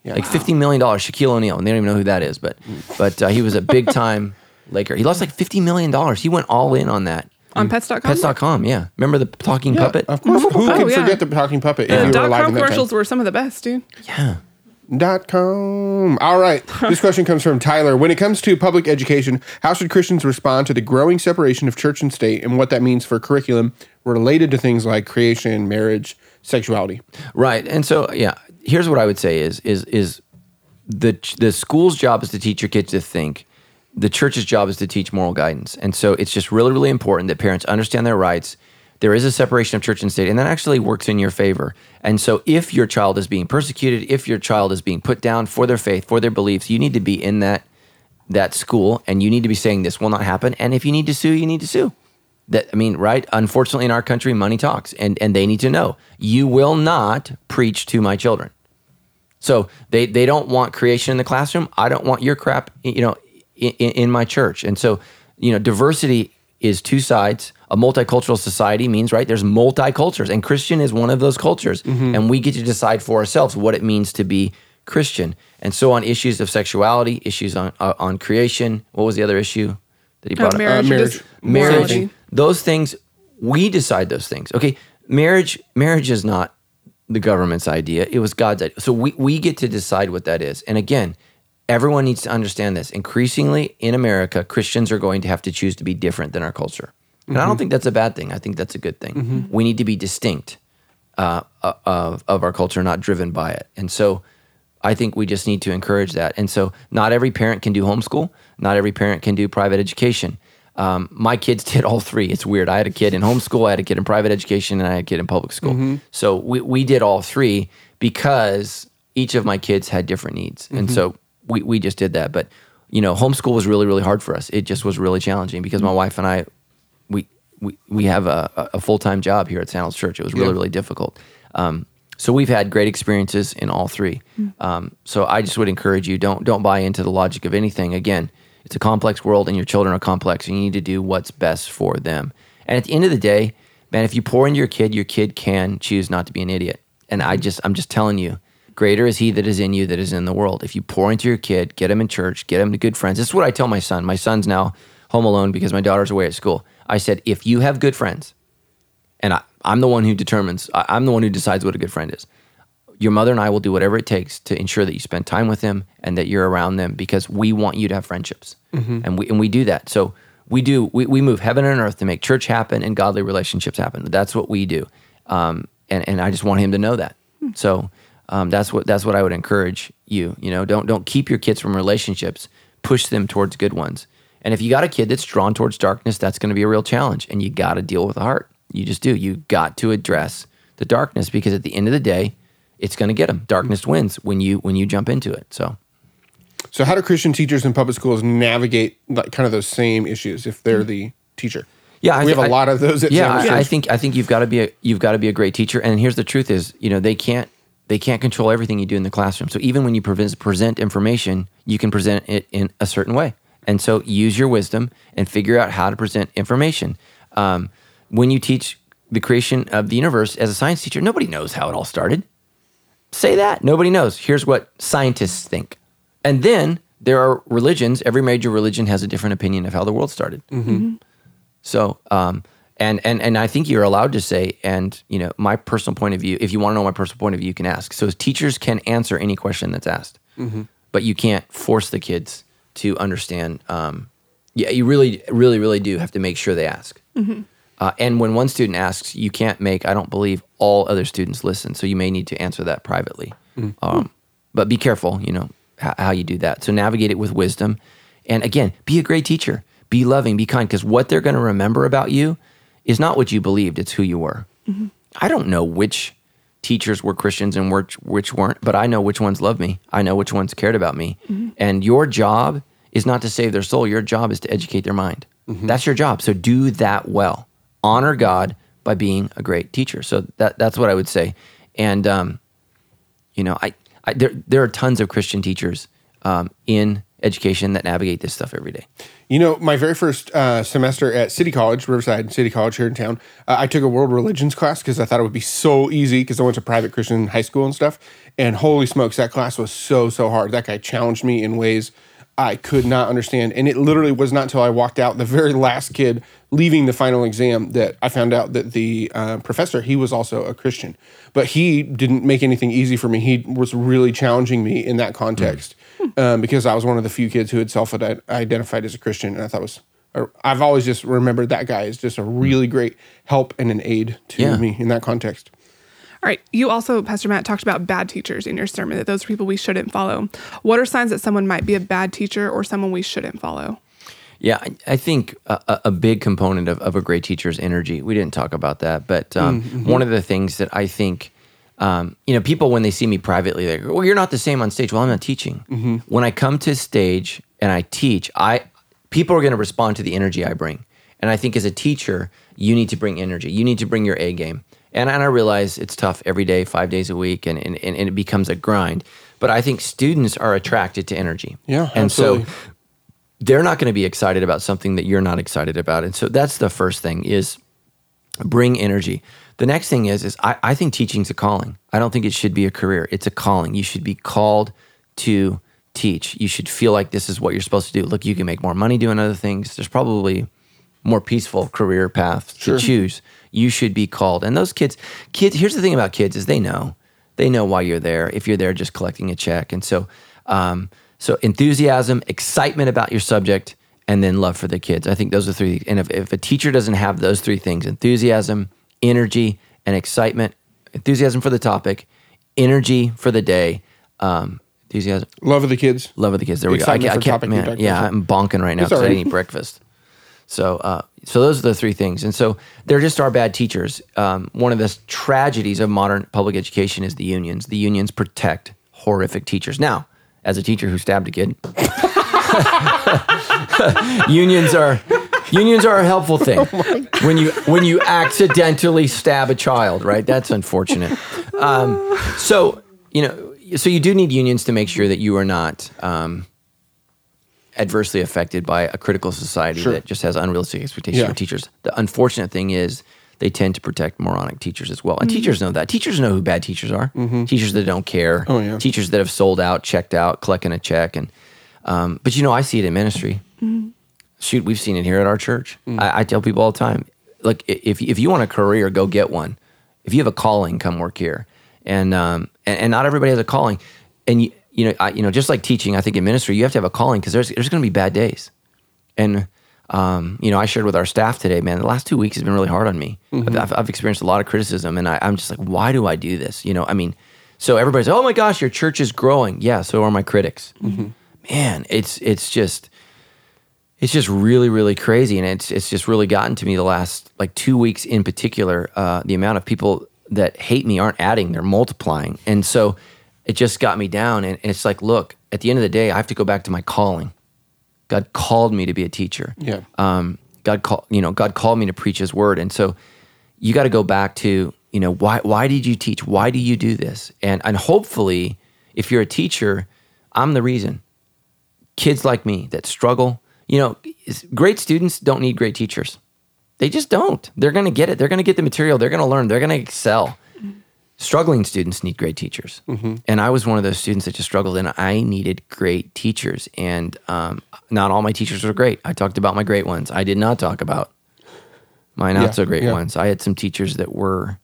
million. Like $50 million, Shaquille O'Neal. And they don't even know who that is. But, but uh, he was a big time [laughs] Laker. He lost like $50 million. He went all in on that. on pets.com. Pets.com, yeah. Remember the talking Yeah, puppet? Of course. Who Oh, can yeah. forget the talking puppet if you were Dot alive com in that time? commercials were some of the best, dude. Yeah. Dot com. All right. [laughs] This question comes from Tyler. When it comes to public education, how should Christians respond to the growing separation of church and state and what that means for curriculum related to things like creation, marriage, sexuality? Right. And so, yeah, here's what I would say is is is the the school's job is to teach your kids to think. The church's job is to teach moral guidance. And so it's just really really important that parents understand their rights. There is a separation of church and state, and that actually works in your favor. And so, if your child is being persecuted, if your child is being put down for their faith, for their beliefs, you need to be in that that school, and you need to be saying this will not happen. And if you need to sue, you need to sue. That I mean, right? Unfortunately, in our country, money talks, and and they need to know you will not preach to my children. So they they don't want creation in the classroom. I don't want your crap, you know, in, in my church. And so, you know, diversity is two sides. A multicultural society means right. There's multicultures, and Christian is one of those cultures, and we get to decide for ourselves what it means to be Christian. And so, on issues of sexuality, issues on uh, on creation. What was the other issue that he brought Uh, up? marriage, marriage. marriage morality. those things we decide those things okay marriage marriage is not the government's idea. It was god's idea. So we, we get to decide what that is. And again everyone needs to understand this. Increasingly in america christians are going to have to choose to be different than our culture. And i don't think that's a bad thing. I think that's a good thing. We need to be distinct uh, uh, of, of our culture not driven by it. And so I think we just need to encourage that. And so, not every parent can do homeschool. Not every parent can do private education. Um, my kids [laughs] did all three. It's weird. I had a kid in homeschool, I had a kid in private education, and I had a kid in public school. So we, we did all three because each of my kids had different needs, and so we we just did that. But you know, homeschool was really really hard for us. It just was really challenging because my wife and I we we we have a, a full time job here at Sandals Church. It was really really difficult. Um, so we've had great experiences in all three. Um, so I just would encourage you don't don't buy into the logic of anything. Again, it's a complex world, and your children are complex, and you need to do what's best for them. And at the end of the day, man, if you pour into your kid, your kid can choose not to be an idiot. And I just I'm just telling you. Greater is he that is in you that is in the world. If you pour into your kid, get him in church, get him to good friends. This is what I tell my son. My son's now home alone because my daughter's away at school. I said, if you have good friends, and I, I'm the one who determines, I, I'm the one who decides what a good friend is. Your mother and I will do whatever it takes to ensure that you spend time with them and that you're around them because we want you to have friendships. And we and we do that. So we do we, we move heaven and earth to make church happen and godly relationships happen. That's what we do. Um, and, and I just want him to know that. So um, that's what that's what I would encourage you. You know, don't don't keep your kids from relationships. Push them towards good ones. And if you got a kid that's drawn towards darkness, that's going to be a real challenge, and you got to deal with the heart. You just do. You got to address the darkness because at the end of the day, it's going to get them. Darkness wins when you when you jump into it. So So, how do Christian teachers in public schools navigate like kind of those same issues if they're the teacher? Yeah, I we have a lot of those. At yeah, I, I think I think you've got to be a you've got to be a great teacher. And here's the truth: is you know they can't they can't control everything you do in the classroom. So even when you present present information, you can present it in a certain way. And so use your wisdom and figure out how to present information. Um, when you teach the creation of the universe as a science teacher, nobody knows how it all started. Say that. Nobody knows. Here's what scientists think. And then there are religions. Every major religion has a different opinion of how the world started. So, um, and and and I think you're allowed to say, and you know, my personal point of view. If you want to know my personal point of view, you can ask. So teachers can answer any question that's asked, but you can't force the kids to understand. Um, yeah, you really, really, really do have to make sure they ask. Uh, and when one student asks, you can't make. I don't believe all other students listen. So you may need to answer that privately. Um, but be careful. You know how, how you do that. So navigate it with wisdom, and again, be a great teacher. Be loving. Be kind. Because what they're going to remember about you is not what you believed. It's who you were. I don't know which teachers were Christians and which which weren't, but I know which ones loved me. I know which ones cared about me. And your job is not to save their soul. Your job is to educate their mind. That's your job. So do that well. Honor God by being a great teacher. So that that's what I would say. And um, you know, I, I there there are tons of Christian teachers um, in education that navigate this stuff every day. You know, my very first uh, semester at City College, Riverside City College here in town, uh, I took a world religions class because I thought it would be so easy because I went to private Christian high school and stuff. And holy smokes, that class was so, so hard. That guy challenged me in ways I could not understand. And it literally was not until I walked out, the very last kid leaving the final exam, that I found out that the uh, professor, he was also a Christian. But he didn't make anything easy for me. He was really challenging me in that context um, because I was one of the few kids who had self identified as a Christian. And I thought was, I've always just remembered that guy as just a really great help and an aid to Yeah. me in that context. All right. You also, Pastor Matt, talked about bad teachers in your sermon, that those are people we shouldn't follow. What are signs that someone might be a bad teacher or someone we shouldn't follow? Yeah, I, I think a, a- a big component of, of a great teacher is energy. We didn't talk about that, but um, one of the things that I think, um, you know, people when they see me privately, they go, "Well, you're not the same on stage." Well, I'm not teaching. When I come to stage and I teach, I people are going to respond to the energy I bring, And I think as a teacher, you need to bring energy. You need to bring your A game. And, and I realize it's tough every day, five days a week, and, and, and it becomes a grind. But I think students are attracted to energy. Yeah, And absolutely. so they're not going to be excited about something that you're not excited about. And so that's the first thing is bring energy. The next thing is is I, I think teaching's a calling. I don't think it should be a career. It's a calling. You should be called to teach. You should feel like this is what you're supposed to do. Look, you can make more money doing other things. There's probably more peaceful career paths to choose. You should be called. And those kids, kids. Here's the thing about kids is they know, they know why you're there. If you're there just collecting a check, and so, um, so enthusiasm, excitement about your subject, and then love for the kids. I think those are three. And if, if a teacher doesn't have those three things, enthusiasm, energy, and excitement, enthusiasm for the topic, energy for the day, um, enthusiasm, Love of the kids. love of the kids. There we go. I Excitement I can't man, yeah. I'm bonking right now because I didn't eat breakfast. So, uh, so those are the three things, and so they're just our bad teachers. Um, one of the tragedies of modern public education is the unions. The unions protect horrific teachers. Now, as a teacher who stabbed a kid, [laughs] unions are unions are a helpful thing when you when you accidentally stab a child, right? That's unfortunate. Um, so you know, so you do need unions to make sure that you are not. Um, adversely affected by a critical society Sure. that just has unrealistic expectations Yeah. for teachers. The unfortunate thing is they tend to protect moronic teachers as well. And teachers know that. Teachers know who bad teachers are. Teachers that don't care. Mm-hmm. Oh, yeah. Teachers that have sold out, checked out, collecting a check. And um, but you know, I see it in ministry. Shoot, we've seen it here at our church. Mm. I, I tell people all the time, like if if you want a career, go get one. If you have a calling, come work here. And um, and, and not everybody has a calling. And you you know I, you know just like teaching, I think in ministry you have to have a calling because there's there's going to be bad days. And um, you know, I shared with our staff today, man. The last two weeks has been really hard on me. I've, I've, I've experienced a lot of criticism, and I, I'm just like, why do I do this? You know, I mean, so everybody's, oh my gosh, your church is growing. Yeah, so are my critics. Man, it's it's just it's just really really crazy, and it's it's just really gotten to me the last like two weeks in particular. Uh, the amount of people that hate me aren't adding; they're multiplying, and so it just got me down. And it's like, look, at the end of the day, I have to go back to my calling. God called me to be a teacher. Yeah. Um, God called, you know, God called me to preach His word, and so you got to go back to, you know, why why did you teach? Why do you do this? And and hopefully, if you're a teacher, I'm the reason. Kids like me that struggle, you know, great students don't need great teachers. They just don't. They're going to get it. They're going to get the material. They're going to learn. They're going to excel. Struggling students need great teachers. And I was one of those students that just struggled, and I needed great teachers. And um, not all my teachers were great. I talked about my great ones. I did not talk about my not Yeah, so great yeah. ones. I had some teachers that were,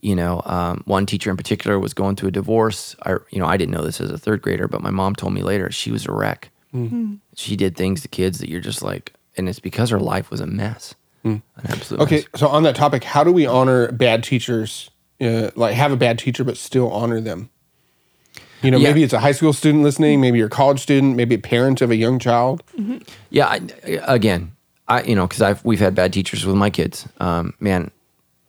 you know, um, one teacher in particular was going through a divorce. I, you know, I didn't know this as a third grader, but my mom told me later she was a wreck. She did things to kids that you're just like, and it's because her life was a mess, an absolute Okay, mess. so on that topic, how do we honor bad teachers? Uh, like have a bad teacher, but still honor them. You know, Yeah. maybe it's a high school student listening, maybe you're a college student, maybe a parent of a young child. Yeah, I, again, I you know because I've we've had bad teachers with my kids. Um, man,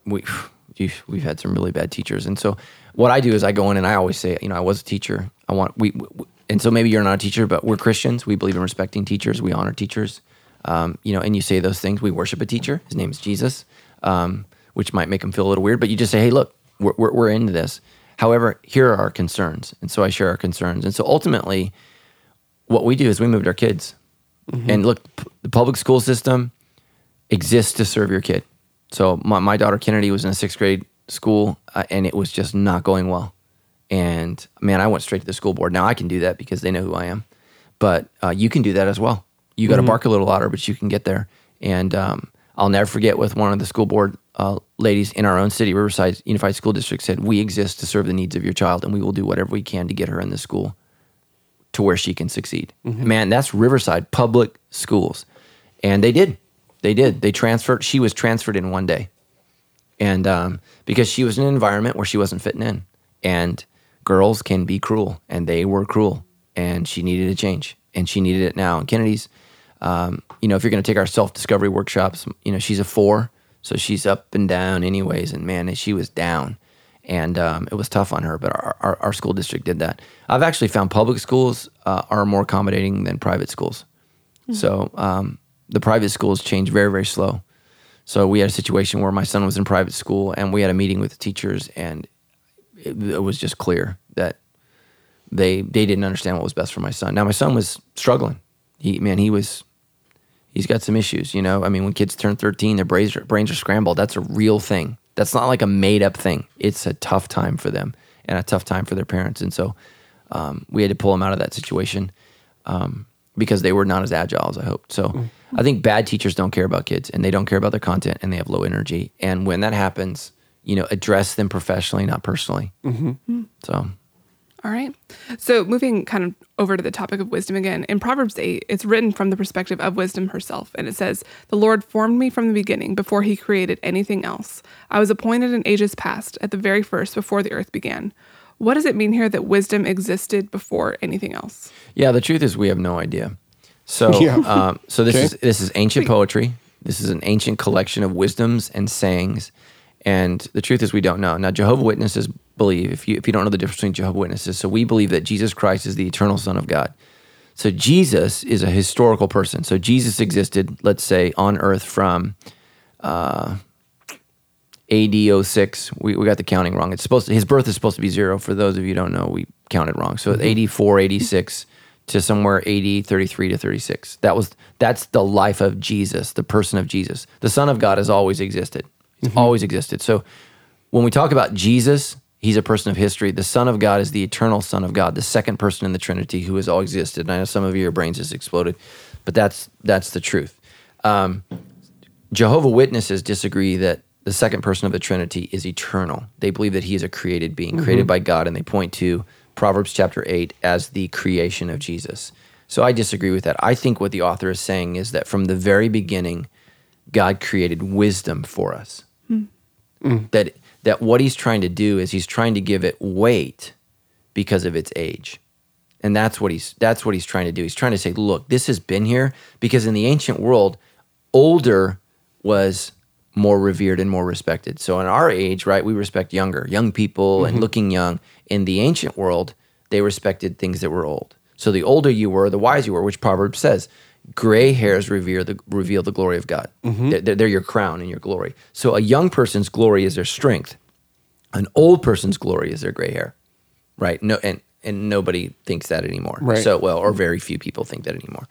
we [sighs] we've, we've had some really bad teachers, and so what I do is I go in and I always say, you know, I was a teacher. I want we, we and so maybe you're not a teacher, but we're Christians. We believe in respecting teachers. We honor teachers. Um, you know, and you say those things. We worship a teacher. His name is Jesus, um, which might make him feel a little weird, but you just say, hey, look, we're, we're, we're into this. However, here are our concerns, and so I share our concerns, and so ultimately, what we do is we moved our kids. And look, p- the public school system exists to serve your kid. So my, my daughter Kennedy was in a sixth grade school, uh, and it was just not going well. And man, I went straight to the school board. Now I can do that because they know who I am, but uh, you can do that as well. You got to bark a little louder, but you can get there. And um, I'll never forget with one of the school board uh, ladies in our own city, Riverside Unified School District, said, "We exist to serve the needs of your child, and we will do whatever we can to get her in the school to where she can succeed." Man, that's Riverside Public Schools, and they did. They did. They transferred. She was transferred in one day, and um, because she was in an environment where she wasn't fitting in, and girls can be cruel, and they were cruel, and she needed a change, and she needed it now. And Kennedy's, um, you know, if you're going to take our self discovery workshops, you know, she's a four, so she's up and down, anyways. And man, she was down, and um, it was tough on her. But our, our, our school district did that. I've actually found public schools uh, are more accommodating than private schools. So um, the private schools change very very slow. So we had a situation where my son was in private school, and we had a meeting with the teachers, and it, it was just clear that they they didn't understand what was best for my son. Now my son was struggling. He man, he was he's got some issues. You know, I mean, when kids turn thirteen, their brains are, brains are scrambled. That's a real thing. That's not like a made up thing. It's a tough time for them and a tough time for their parents. And so um, we had to pull them out of that situation um, because they were not as agile as I hoped. So I think bad teachers don't care about kids and they don't care about their content and they have low energy. And when that happens, you know, address them professionally, not personally. So All right. So moving kind of over to the topic of wisdom again, in Proverbs 8, it's written from the perspective of wisdom herself. And it says, The Lord formed me from the beginning before he created anything else. I was appointed in ages past, at the very first, before the earth began. What does it mean here that wisdom existed before anything else? Yeah, the truth is we have no idea. So, [laughs] Yeah. um, so this Okay. is this is ancient poetry. This is an ancient collection of wisdoms and sayings, and the truth is we don't know. Now, Jehovah Witnesses believe if you if you don't know the difference between Jehovah Witnesses, so we believe that Jesus Christ is the eternal Son of God. So Jesus is a historical person. So Jesus existed, let's say, on Earth from uh, AD 06. We, we got the counting wrong. It's supposed to, his birth is supposed to be zero. For those of you who don't know, we counted wrong. So mm-hmm. 84, 86 to somewhere 80, 33 to 36. That was that's the life of Jesus, the person of Jesus. The Son of God has always existed. He's always existed. So when we talk about Jesus, he's a person of history. The Son of God is the eternal Son of God, the second person in the Trinity who has always existed. And I know some of your brains just exploded, but that's that's the truth. Um, Jehovah Witnesses disagree that the second person of the Trinity is eternal. They believe that he is a created being, created by God, and they point to Proverbs chapter 8 as the creation of Jesus. So I disagree with that. I think what the author is saying is that from the very beginning, God created wisdom for us. That that what he's trying to do is he's trying to give it weight because of its age. And that's what he's that's what he's trying to do. He's trying to say, look, this has been here because in the ancient world, older was more revered and more respected. So in our age, right, we respect younger, young people and mm-hmm. looking young. In the ancient world, they respected things that were old. So the older you were, the wiser you were, which Proverbs says, gray hairs reveal the reveal the glory of God. They're, they're- they're your crown and your glory. So a young person's glory is their strength. An old person's glory is their gray hair right? No, and and nobody thinks that anymore. Right. So well, or very few people think that anymore.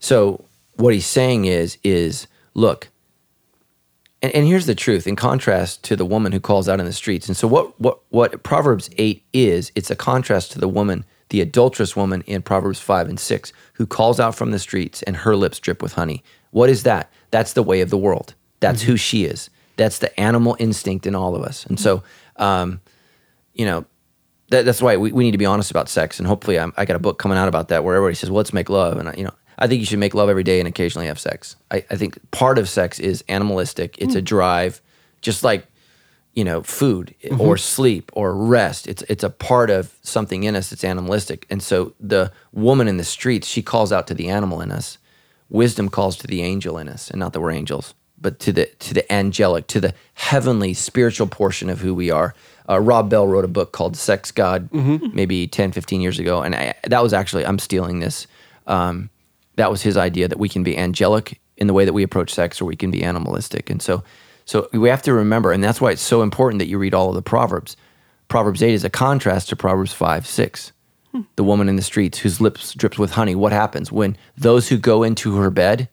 So what he's saying is is look, and, and here's the truth. In contrast to the woman who calls out in the streets, and so what what what Proverbs eight is, it's a contrast to the woman, the adulterous woman in Proverbs five and six, who calls out from the streets and her lips drip with honey. What is that? That's the way of the world. That's who she is. That's the animal instinct in all of us. And so, um, you know, that, that's why we, we need to be honest about sex. And hopefully, I'm, I got a book coming out about that where everybody says, well, let's make love. And, I, you know, I think you should make love every day and occasionally have sex. I, I think part of sex is animalistic, it's a drive, just like, you know, food or sleep or rest. It's, it's a part of something in us that's animalistic. And so the woman in the streets, she calls out to the animal in us. Wisdom calls to the angel in us, and not that we're angels, but to the to the angelic, to the heavenly spiritual portion of who we are. Uh, Rob Bell wrote a book called Sex God maybe 10, 15 years ago. And I, that was actually, I'm stealing this. Um, that was his idea that we can be angelic in the way that we approach sex or we can be animalistic. And so, so we have to remember, and that's why it's so important that you read all of the Proverbs. Proverbs 8 is a contrast to Proverbs 5, 6. Hmm. The woman in the streets whose lips drips with honey. What happens when those who go into her bed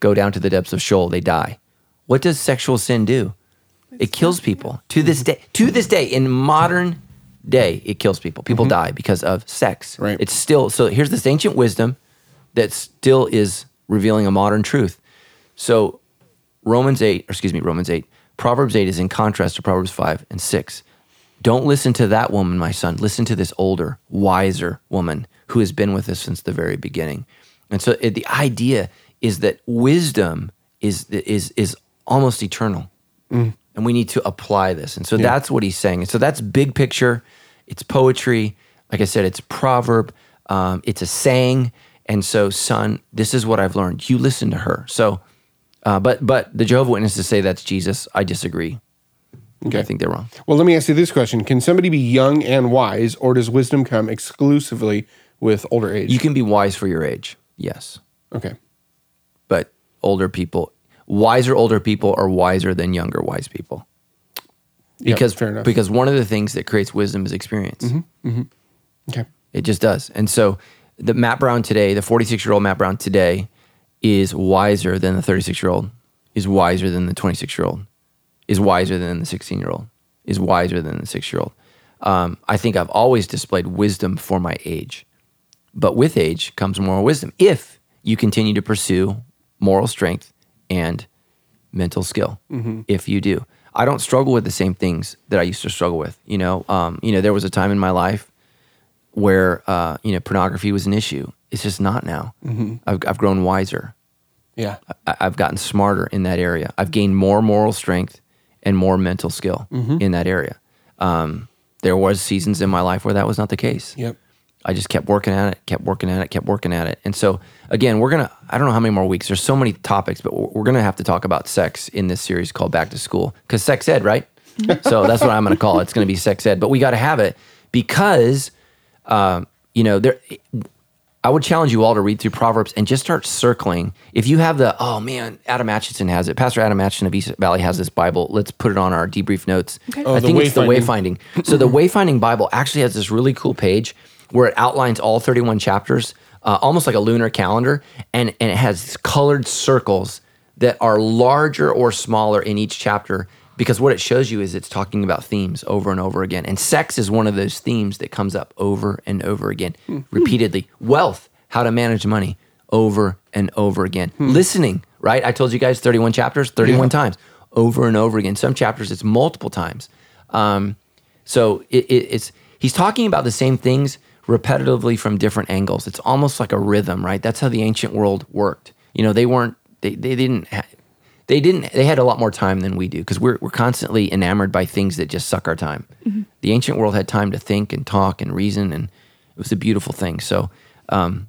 go down to the depths of Sheol? They die. What does sexual sin do? It kills people to this day. To this day, in modern day, it kills people. People mm-hmm. die because of sex. Right. It's still so. Here's this ancient wisdom that still is revealing a modern truth. So Romans 8, or excuse me, Romans 8, Proverbs 8 is in contrast to Proverbs 5 and 6. Don't listen to that woman, my son. Listen to this older, wiser woman who has been with us since the very beginning. And so it, the idea is that wisdom is is is almost eternal. And we need to apply this. And so that's what he's saying. And so that's big picture. It's poetry. Like I said, it's proverb. Um, it's a saying. And so, son, this is what I've learned. You listen to her. So, uh, but but the Jehovah Witnesses say that's Jesus. I disagree. Okay. I think they're wrong. Well, let me ask you this question: Can somebody be young and wise, or does wisdom come exclusively with older age? You can be wise for your age, yes, okay. but older people. Wiser older people are wiser than younger wise people. Yep, Because fair enough. because one of the things that creates wisdom is experience. okay. It just does. And so the Matt Brown today, the 46 year old Matt Brown today, is wiser than the 36 year old, is wiser than the 26 year old, is wiser than the 16 year old, is wiser than the six year old. Um, I think I've always displayed wisdom for my age, but with age comes moral wisdom if you continue to pursue moral strength and mental skill. If you do, I don't struggle with the same things that I used to struggle with. You know, um, you know, there was a time in my life where uh, you know pornography was an issue. It's just not now. I've, I've grown wiser. Yeah. I, I've gotten smarter in that area. I've gained more moral strength and more mental skill in that area. Um, there was seasons in my life where that was not the case. Yep. I just kept working at it, kept working at it, kept working at it. And so, again, we're going to, I don't know how many more weeks. There's so many topics, but we're going to have to talk about sex in this series called Back to School because sex ed, right? [laughs] so that's what I'm going to call it. It's going to be sex ed, but we got to have it because, um, you know, there, I would challenge you all to read through Proverbs and just start circling. If you have the, oh man, Adam Atchison has it. Pastor Adam Atchison of East Valley has this Bible. Let's put it on our debrief notes. Oh, I the think it's the Wayfinding. Wayfinding. So the Wayfinding Bible actually has this really cool page where it outlines all 31 chapters, uh, almost like a lunar calendar, and, and it has colored circles that are larger or smaller in each chapter because what it shows you is it's talking about themes over and over again. And sex is one of those themes that comes up over and over again, hmm. Hmm. repeatedly. Wealth, how to manage money, over and over again. Hmm. Listening, right? I told you guys 31 chapters, 31 Yeah. times, over and over again. Some chapters it's multiple times. Um, so it, it, it's he's talking about the same things repetitively from different angles. It's almost like a rhythm, right? That's how the ancient world worked. You know, they weren't they they didn't ha- they didn't they had a lot more time than we do because we're we're constantly enamored by things that just suck our time. The ancient world had time to think and talk and reason, and it was a beautiful thing. So um,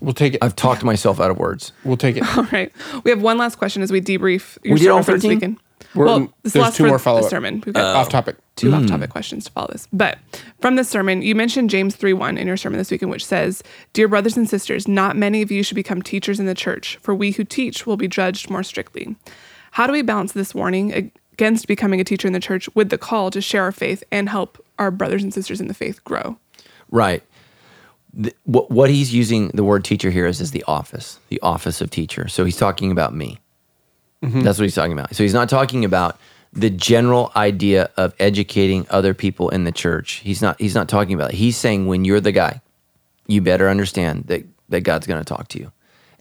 We'll take it. I've talked myself out of words. we'll take it. [laughs] All right. We have one last question as we debrief your We did all sermon for this 13? weekend. We're- well, this there's last two for more the follow-up. sermon. We've got Off topic. Two off-topic hmm. questions to follow this. But from this sermon, you mentioned James 3:1 in your sermon this weekend, which says, "Dear brothers and sisters, not many of you should become teachers in the church, for we who teach will be judged more strictly." How do we balance this warning against becoming a teacher in the church with the call to share our faith and help our brothers and sisters in the faith grow? Right. The, what, what he's using the word teacher here is is the office, the office of teacher. So he's talking about me. Mm-hmm. That's what he's talking about. So he's not talking about the general idea of educating other people in the church. He's not. He's not talking about it. He's saying when you're the guy, you better understand that that God's going to talk to you.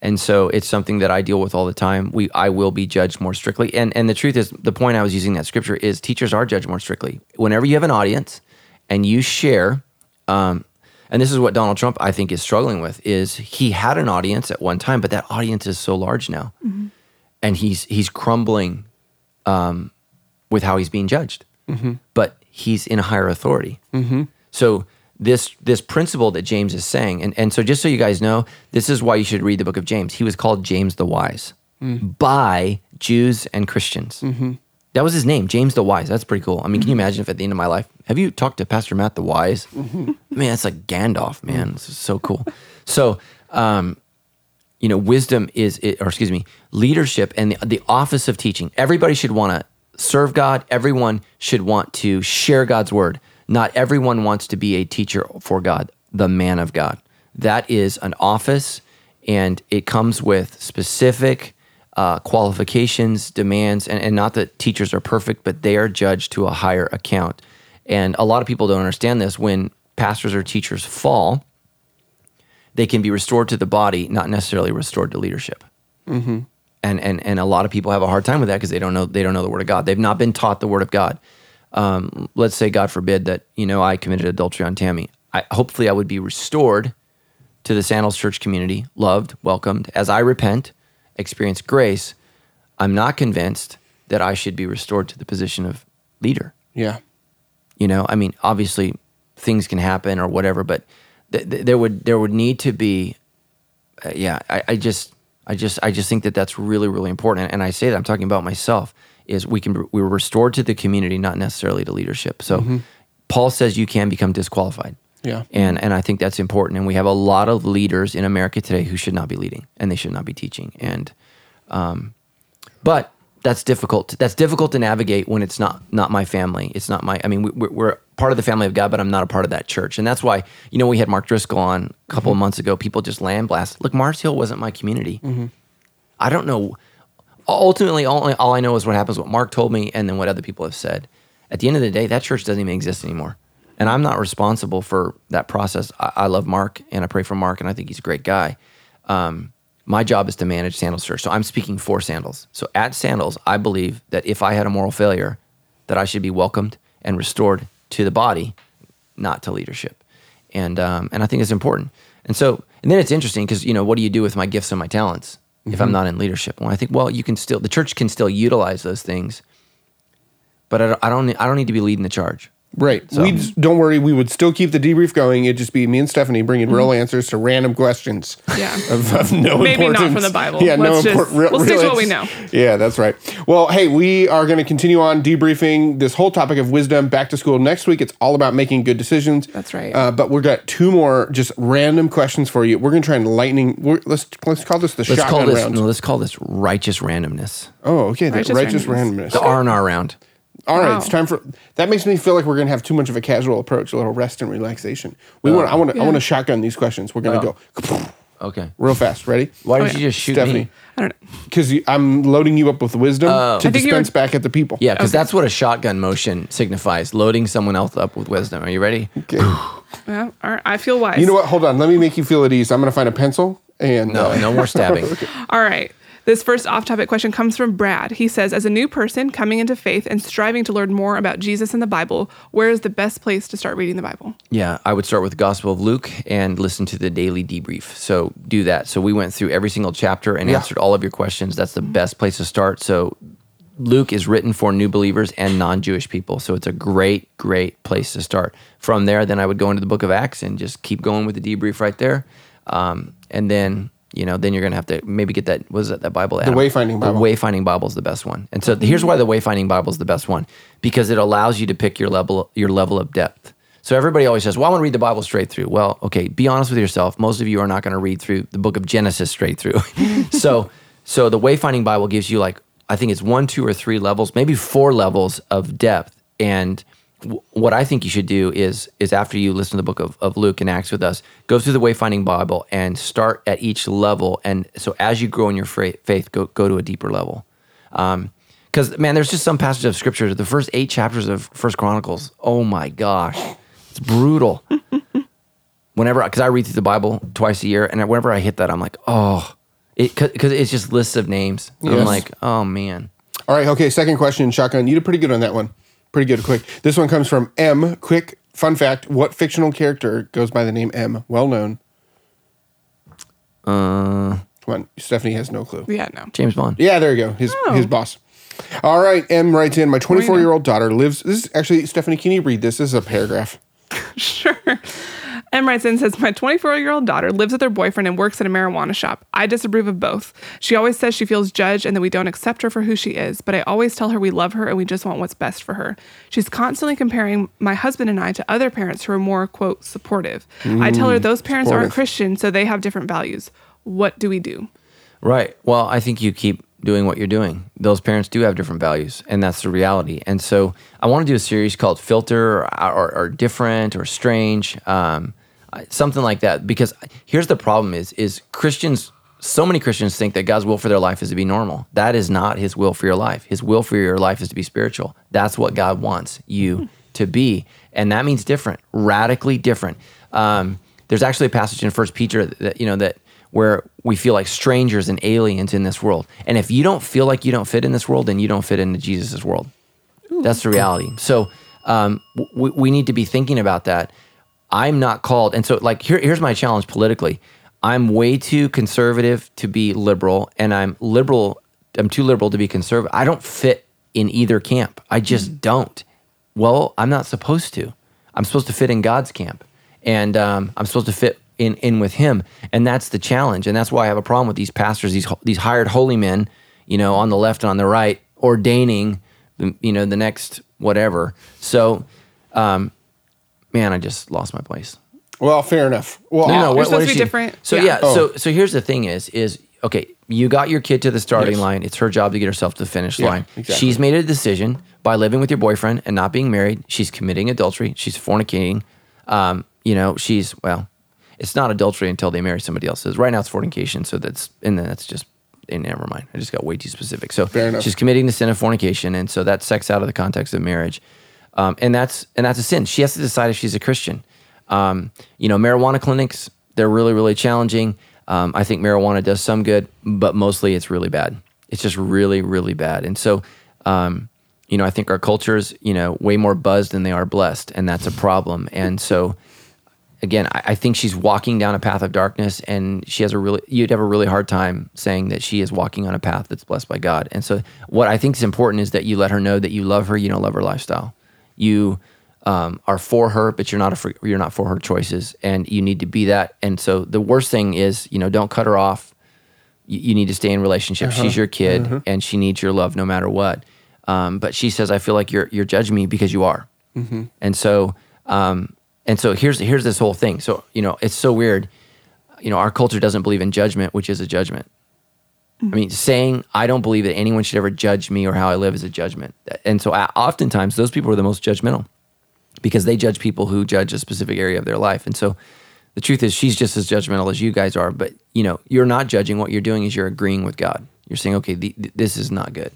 And so it's something that I deal with all the time. We I will be judged more strictly. And and the truth is the point I was using that scripture is teachers are judged more strictly. Whenever you have an audience and you share um and this is what Donald Trump I think is struggling with is he had an audience at one time but that audience is so large now. And he's he's crumbling um with how he's being judged. Mm-hmm. But he's in a higher authority. Mm-hmm. So this this principle that James is saying, and, and so just so you guys know, this is why you should read the book of James. He was called James the Wise mm. by Jews and Christians. Mm-hmm. That was his name, James the Wise. That's pretty cool. I mean, can you imagine if at the end of my life, have you talked to Pastor Matt the Wise? Man, that's like Gandalf, mm. man. This is so cool. So, um, you know, wisdom is, it, or excuse me, leadership and the, the office of teaching. Everybody should want to serve God. Everyone should want to share God's word. Not everyone wants to be a teacher for God, the man of God. That is an office, and it comes with specific uh, qualifications, demands, and, and not that teachers are perfect, but they are judged to a higher account. And a lot of people don't understand this. When pastors or teachers fall, they can be restored to the body, not necessarily restored to leadership. And, and and a lot of people have a hard time with that because they don't know they don't know the word of God. They've not been taught the word of God. Um, let's say, God forbid, that you know I committed adultery on Tammy. I, hopefully, I would be restored to the Sandals Church community, loved, welcomed. As I repent, experience grace, I'm not convinced that I should be restored to the position of leader. Yeah. You know, I mean, obviously things can happen or whatever, but th- th- there would there would need to be, uh, yeah. I, I just I just I just think that that's really really important. And I say that I'm talking about myself. Is we can we were restored to the community, not necessarily to leadership. So Paul says you can become disqualified. Yeah. And and I think that's important. And we have a lot of leaders in America today who should not be leading and they should not be teaching. And um, but that's difficult. That's difficult to navigate when it's not not my family. It's not my. I mean, we, we're, we're part of the family of God, but I'm not a part of that church. And that's why you know we had Mark Driscoll on a couple of months ago. People just land blast. Look, Mars Hill wasn't my community. I don't know. Ultimately, all, all I know is what happens, what Mark told me, and then what other people have said. At the end of the day, that church doesn't even exist anymore. And I'm not responsible for that process. I, I love Mark and I pray for Mark, and I think he's a great guy. Um, my job is to manage Sandals Church. So I'm speaking for Sandals. So at Sandals, I believe that if I had a moral failure, that I should be welcomed and restored to the body, not to leadership. And um, and I think it's important. And so and then it's interesting because you know what do you do with my gifts and my talents if I'm not in leadership? Well, I think well you can still the church can still utilize those things, but I don't I don't, I don't need to be leading the charge. Right. So- we don't worry. We would still keep the debrief going. It'd just be me and Stephanie bringing real answers to random questions. Yeah. [laughs] Of, of no Maybe not from the Bible. Yeah. no Let's important. Real, we'll stick to what we ans- Yeah, that's right. Well, hey, we are going to continue on debriefing this whole topic of wisdom back to school next week. It's all about making good decisions. That's right. Uh, but we've got two more just random questions for you. We're going to try and lightning. We're, let's let's call this the Let's shotgun call this round. no, let's call this righteous randomness. Oh, okay. The Righteous righteous, randomness. randomness. The R and R round. All right, Wow. it's time for. That makes me feel like we're going to have too much of a casual approach, a little rest and relaxation. We want. I want to. I want to shotgun these questions. We're going to go Okay. real fast. Ready? Why Oh, did yeah. you just shoot Stephanie. me? I don't know. Because I'm loading you up with wisdom to think you dispense were- back at the people. Yeah, because that's what a shotgun motion signifies: loading someone else up with wisdom. Are you ready? Okay. Yeah, all right. I feel wise. you know what? Hold on. Let me make you feel at ease. I'm going to find a pencil and No, uh, no more stabbing. [laughs] All right. This first off topic question comes from Brad. He says, As a new person coming into faith and striving to learn more about Jesus and the Bible, where is the best place to start reading the Bible? Yeah, I would start with the Gospel of Luke and listen to the daily debrief. So do that. So we went through every single chapter and Yeah. answered all of your questions. That's the best place to start. So Luke is written for new believers and non-Jewish people. So it's a great, great place to start. From there, then I would go into the book of Acts and just keep going with the debrief right there. Um, and then, you know, then you're gonna have to maybe get that was that that Bible? The Wayfinding Bible. The Wayfinding Bible is the best one. And so here's why the Wayfinding Bible is the best one because it allows you to pick your level your level of depth. So everybody always says, "Well, I want to read the Bible straight through." Well, okay, be honest with yourself. Most of you are not going to read through the book of Genesis straight through. [laughs] so, so the Wayfinding Bible gives you like I think it's one, two, or three levels, maybe four levels of depth. And w- what I think you should do is is after you listen to the book of, of Luke and Acts with us, go through the Wayfinding Bible and start at each level. And so as you grow in your faith, go go to a deeper level. Um, because man, there's just some passages of scripture. The first eight chapters of First Chronicles. Oh my gosh, it's brutal. [laughs] whenever, because I read through the Bible twice a year, and whenever I hit that, I'm like, oh, because it's just lists of names. I'm like, oh man. All right. Okay. Second question, shotgun. You did pretty good on that one. Pretty good. Quick. This one comes from M. Quick fun fact: What fictional character goes by the name M? Well known. Uh, Come on, Stephanie has no clue. Yeah, no. James Bond. Yeah, there you go. His Oh. his boss. All right, M writes in. My 24 year old daughter lives. This is actually Stephanie. Can you read this? This is a paragraph. [laughs] Sure. M writes in says, My 24 year old daughter lives with her boyfriend and works at a marijuana shop. I disapprove of both. She always says she feels judged and that we don't accept her for who she is, but I always tell her we love her and we just want what's best for her. She's constantly comparing my husband and I to other parents who are more, quote, supportive. I tell her those parents aren't supportive. Christian, so they have different values. What do we do? Right. Well, I think you keep doing what you're doing. Those parents do have different values, and that's the reality. And so I want to do a series called Filter or, or, or Different or Strange, um, something like that. Because here's the problem: is is Christians. So many Christians think that God's will for their life is to be normal. That is not His will for your life. His will for your life is to be spiritual. That's what God wants you to be, and that means different, radically different. Um, there's actually a passage in First Peter that you know that where we feel like strangers and aliens in this world. And if you don't feel like you don't fit in this world, then you don't fit into Jesus' world. That's the reality. So um, we, we need to be thinking about that. I'm not called. And so, like, here, here's my challenge politically I'm way too conservative to be liberal, and I'm liberal. I'm too liberal to be conservative. I don't fit in either camp. I just don't. Well, I'm not supposed to. I'm supposed to fit in God's camp, and um, I'm supposed to fit in in with Him, and that's the challenge. And that's why I have a problem with these pastors, these these hired holy men, you know, on the left and on the right, ordaining, the, you know, the next whatever. So, um, man, I just lost my place. Well, fair enough. Well, No, no, I'll- what, You're supposed what to be she- different. So Yeah. yeah, Oh. so so here's the thing: is is okay. You got your kid to the starting Yes. line. It's her job to get herself to the finish Yeah, line. exactly. She's made a decision by living with your boyfriend and not being married. She's committing adultery. She's fornicating. Um, you know, she's well, it's not adultery until they marry somebody else. Right now, it's fornication. So that's and then that's just. And never mind. I just got way too specific. So Fair enough. she's committing the sin of fornication, and so that's sex out of the context of marriage, um, and that's and that's a sin. She has to decide if she's a Christian. Um, you know, marijuana clinics they're really really challenging. Um, I think marijuana does some good, but mostly it's really bad. It's just really really bad, and so. Um, you know, I think our culture's, you know, way more buzzed than they are blessed, and that's a problem. And so, again, I, I think she's walking down a path of darkness, and she has a really, you'd have a really hard time saying that she is walking on a path that's blessed by God. And so, what I think is important is that you let her know that you love her, you don't love her lifestyle. You um, are for her, but you're not a for, you're not for her choices, and you need to be that. And so, the worst thing is, you know, don't cut her off. You, you need to stay in relationship. She's your kid, and she needs your love no matter what. Um, but she says, "I feel like you're you're judging me because you are." And so, um, and so here's here's this whole thing. So you know, it's so weird. You know, our culture doesn't believe in judgment, which is a judgment. I mean, saying I don't believe that anyone should ever judge me or how I live is a judgment. And so, uh, oftentimes, those people are the most judgmental because they judge people who judge a specific area of their life. And so, the truth is, she's just as judgmental as you guys are. But you know, you're not judging. What you're doing is you're agreeing with God. You're saying, okay, the, th- this is not good.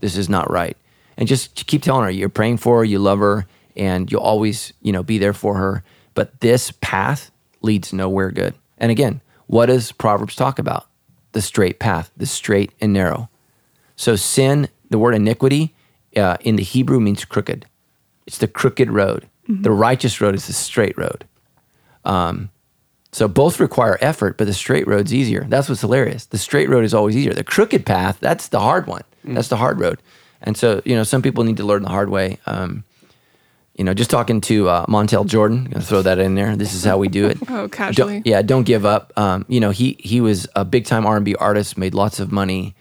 This is not right. And just keep telling her you're praying for her, you love her, and you'll always, you know, be there for her. But this path leads nowhere good. And again, what does Proverbs talk about? The straight path, the straight and narrow. So sin, the word iniquity uh, in the Hebrew means crooked. It's the crooked road. The righteous road is the straight road. Um, so both require effort, but the straight road's easier. That's what's hilarious. The straight road is always easier. The crooked path, that's the hard one. That's the hard road. And so, you know, some people need to learn the hard way. Um, you know, just talking to uh, Montel Jordan, gonna throw that in there. This is how we do it. [laughs] Oh, casually. Don't, yeah, don't give up. Um, you know, he he was a big time R and B artist, made lots of money,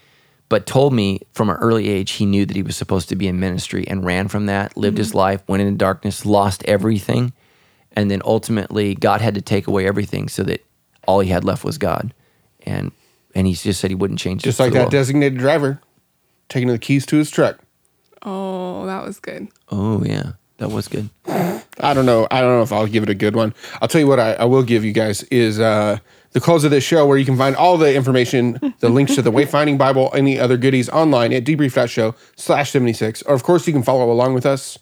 but told me from an early age he knew that he was supposed to be in ministry and ran from that. Lived his life, went into darkness, lost everything, and then ultimately God had to take away everything so that all he had left was God. And and he just said he wouldn't change. just it for like that world. designated driver taking the keys to his truck. Oh, that was good. Oh yeah, that was good. I don't know. I don't know if I'll give it a good one. I'll tell you what I, I will give you guys is uh, the close of this show where you can find all the information, the links to the Wayfinding Bible, any other goodies online at debrief.show slash 76. Or, of course, you can follow along with us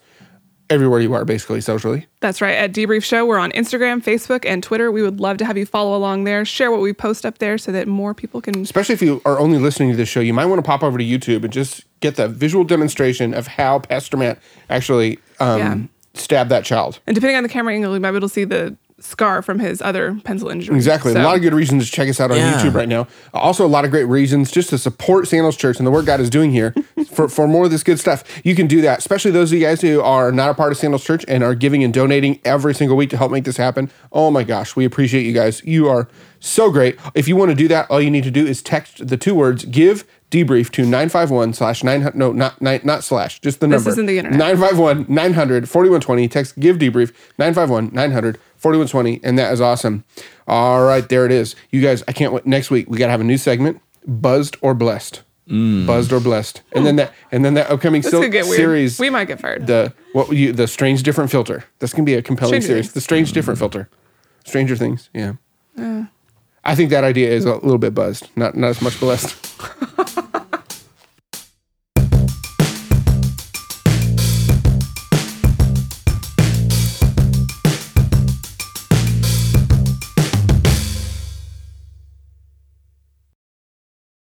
everywhere you are, basically, socially. That's right. At Debrief Show, we're on Instagram, Facebook, and Twitter. We would love to have you follow along there, share what we post up there so that more people can. Especially if you are only listening to this show, you might want to pop over to YouTube and just get the visual demonstration of how Pastor Matt actually um, Yeah. stabbed that child. And depending on the camera angle, you might be able to see the scar from his other pencil injury. Exactly. So- A lot of good reasons to check us out on Yeah. YouTube right now. Also, a lot of great reasons just to support Sandals Church and the work God is doing here [laughs] for, for more of this good stuff. You can do that, especially those of you guys who are not a part of Sandals Church and are giving and donating every single week to help make this happen. Oh my gosh, we appreciate you guys. You are so great. If you want to do that, all you need to do is text the two words give debrief to 951 slash 9 no not nine not slash just the number this isn't the internet. 951 900 4120 text give debrief 951 900 4120 and that is awesome. All right there it is. You guys i can't wait. Next week we got to have a new segment buzzed or blessed. Mm. Buzzed or blessed. And then that and then that upcoming sil- could get weird. series. We might get fired. the what you the strange different filter. That's gonna be a compelling Stranger series. Things. the strange different filter. Stranger things yeah. Uh. I think that idea is a little bit buzzed. Not not as much blessed [laughs]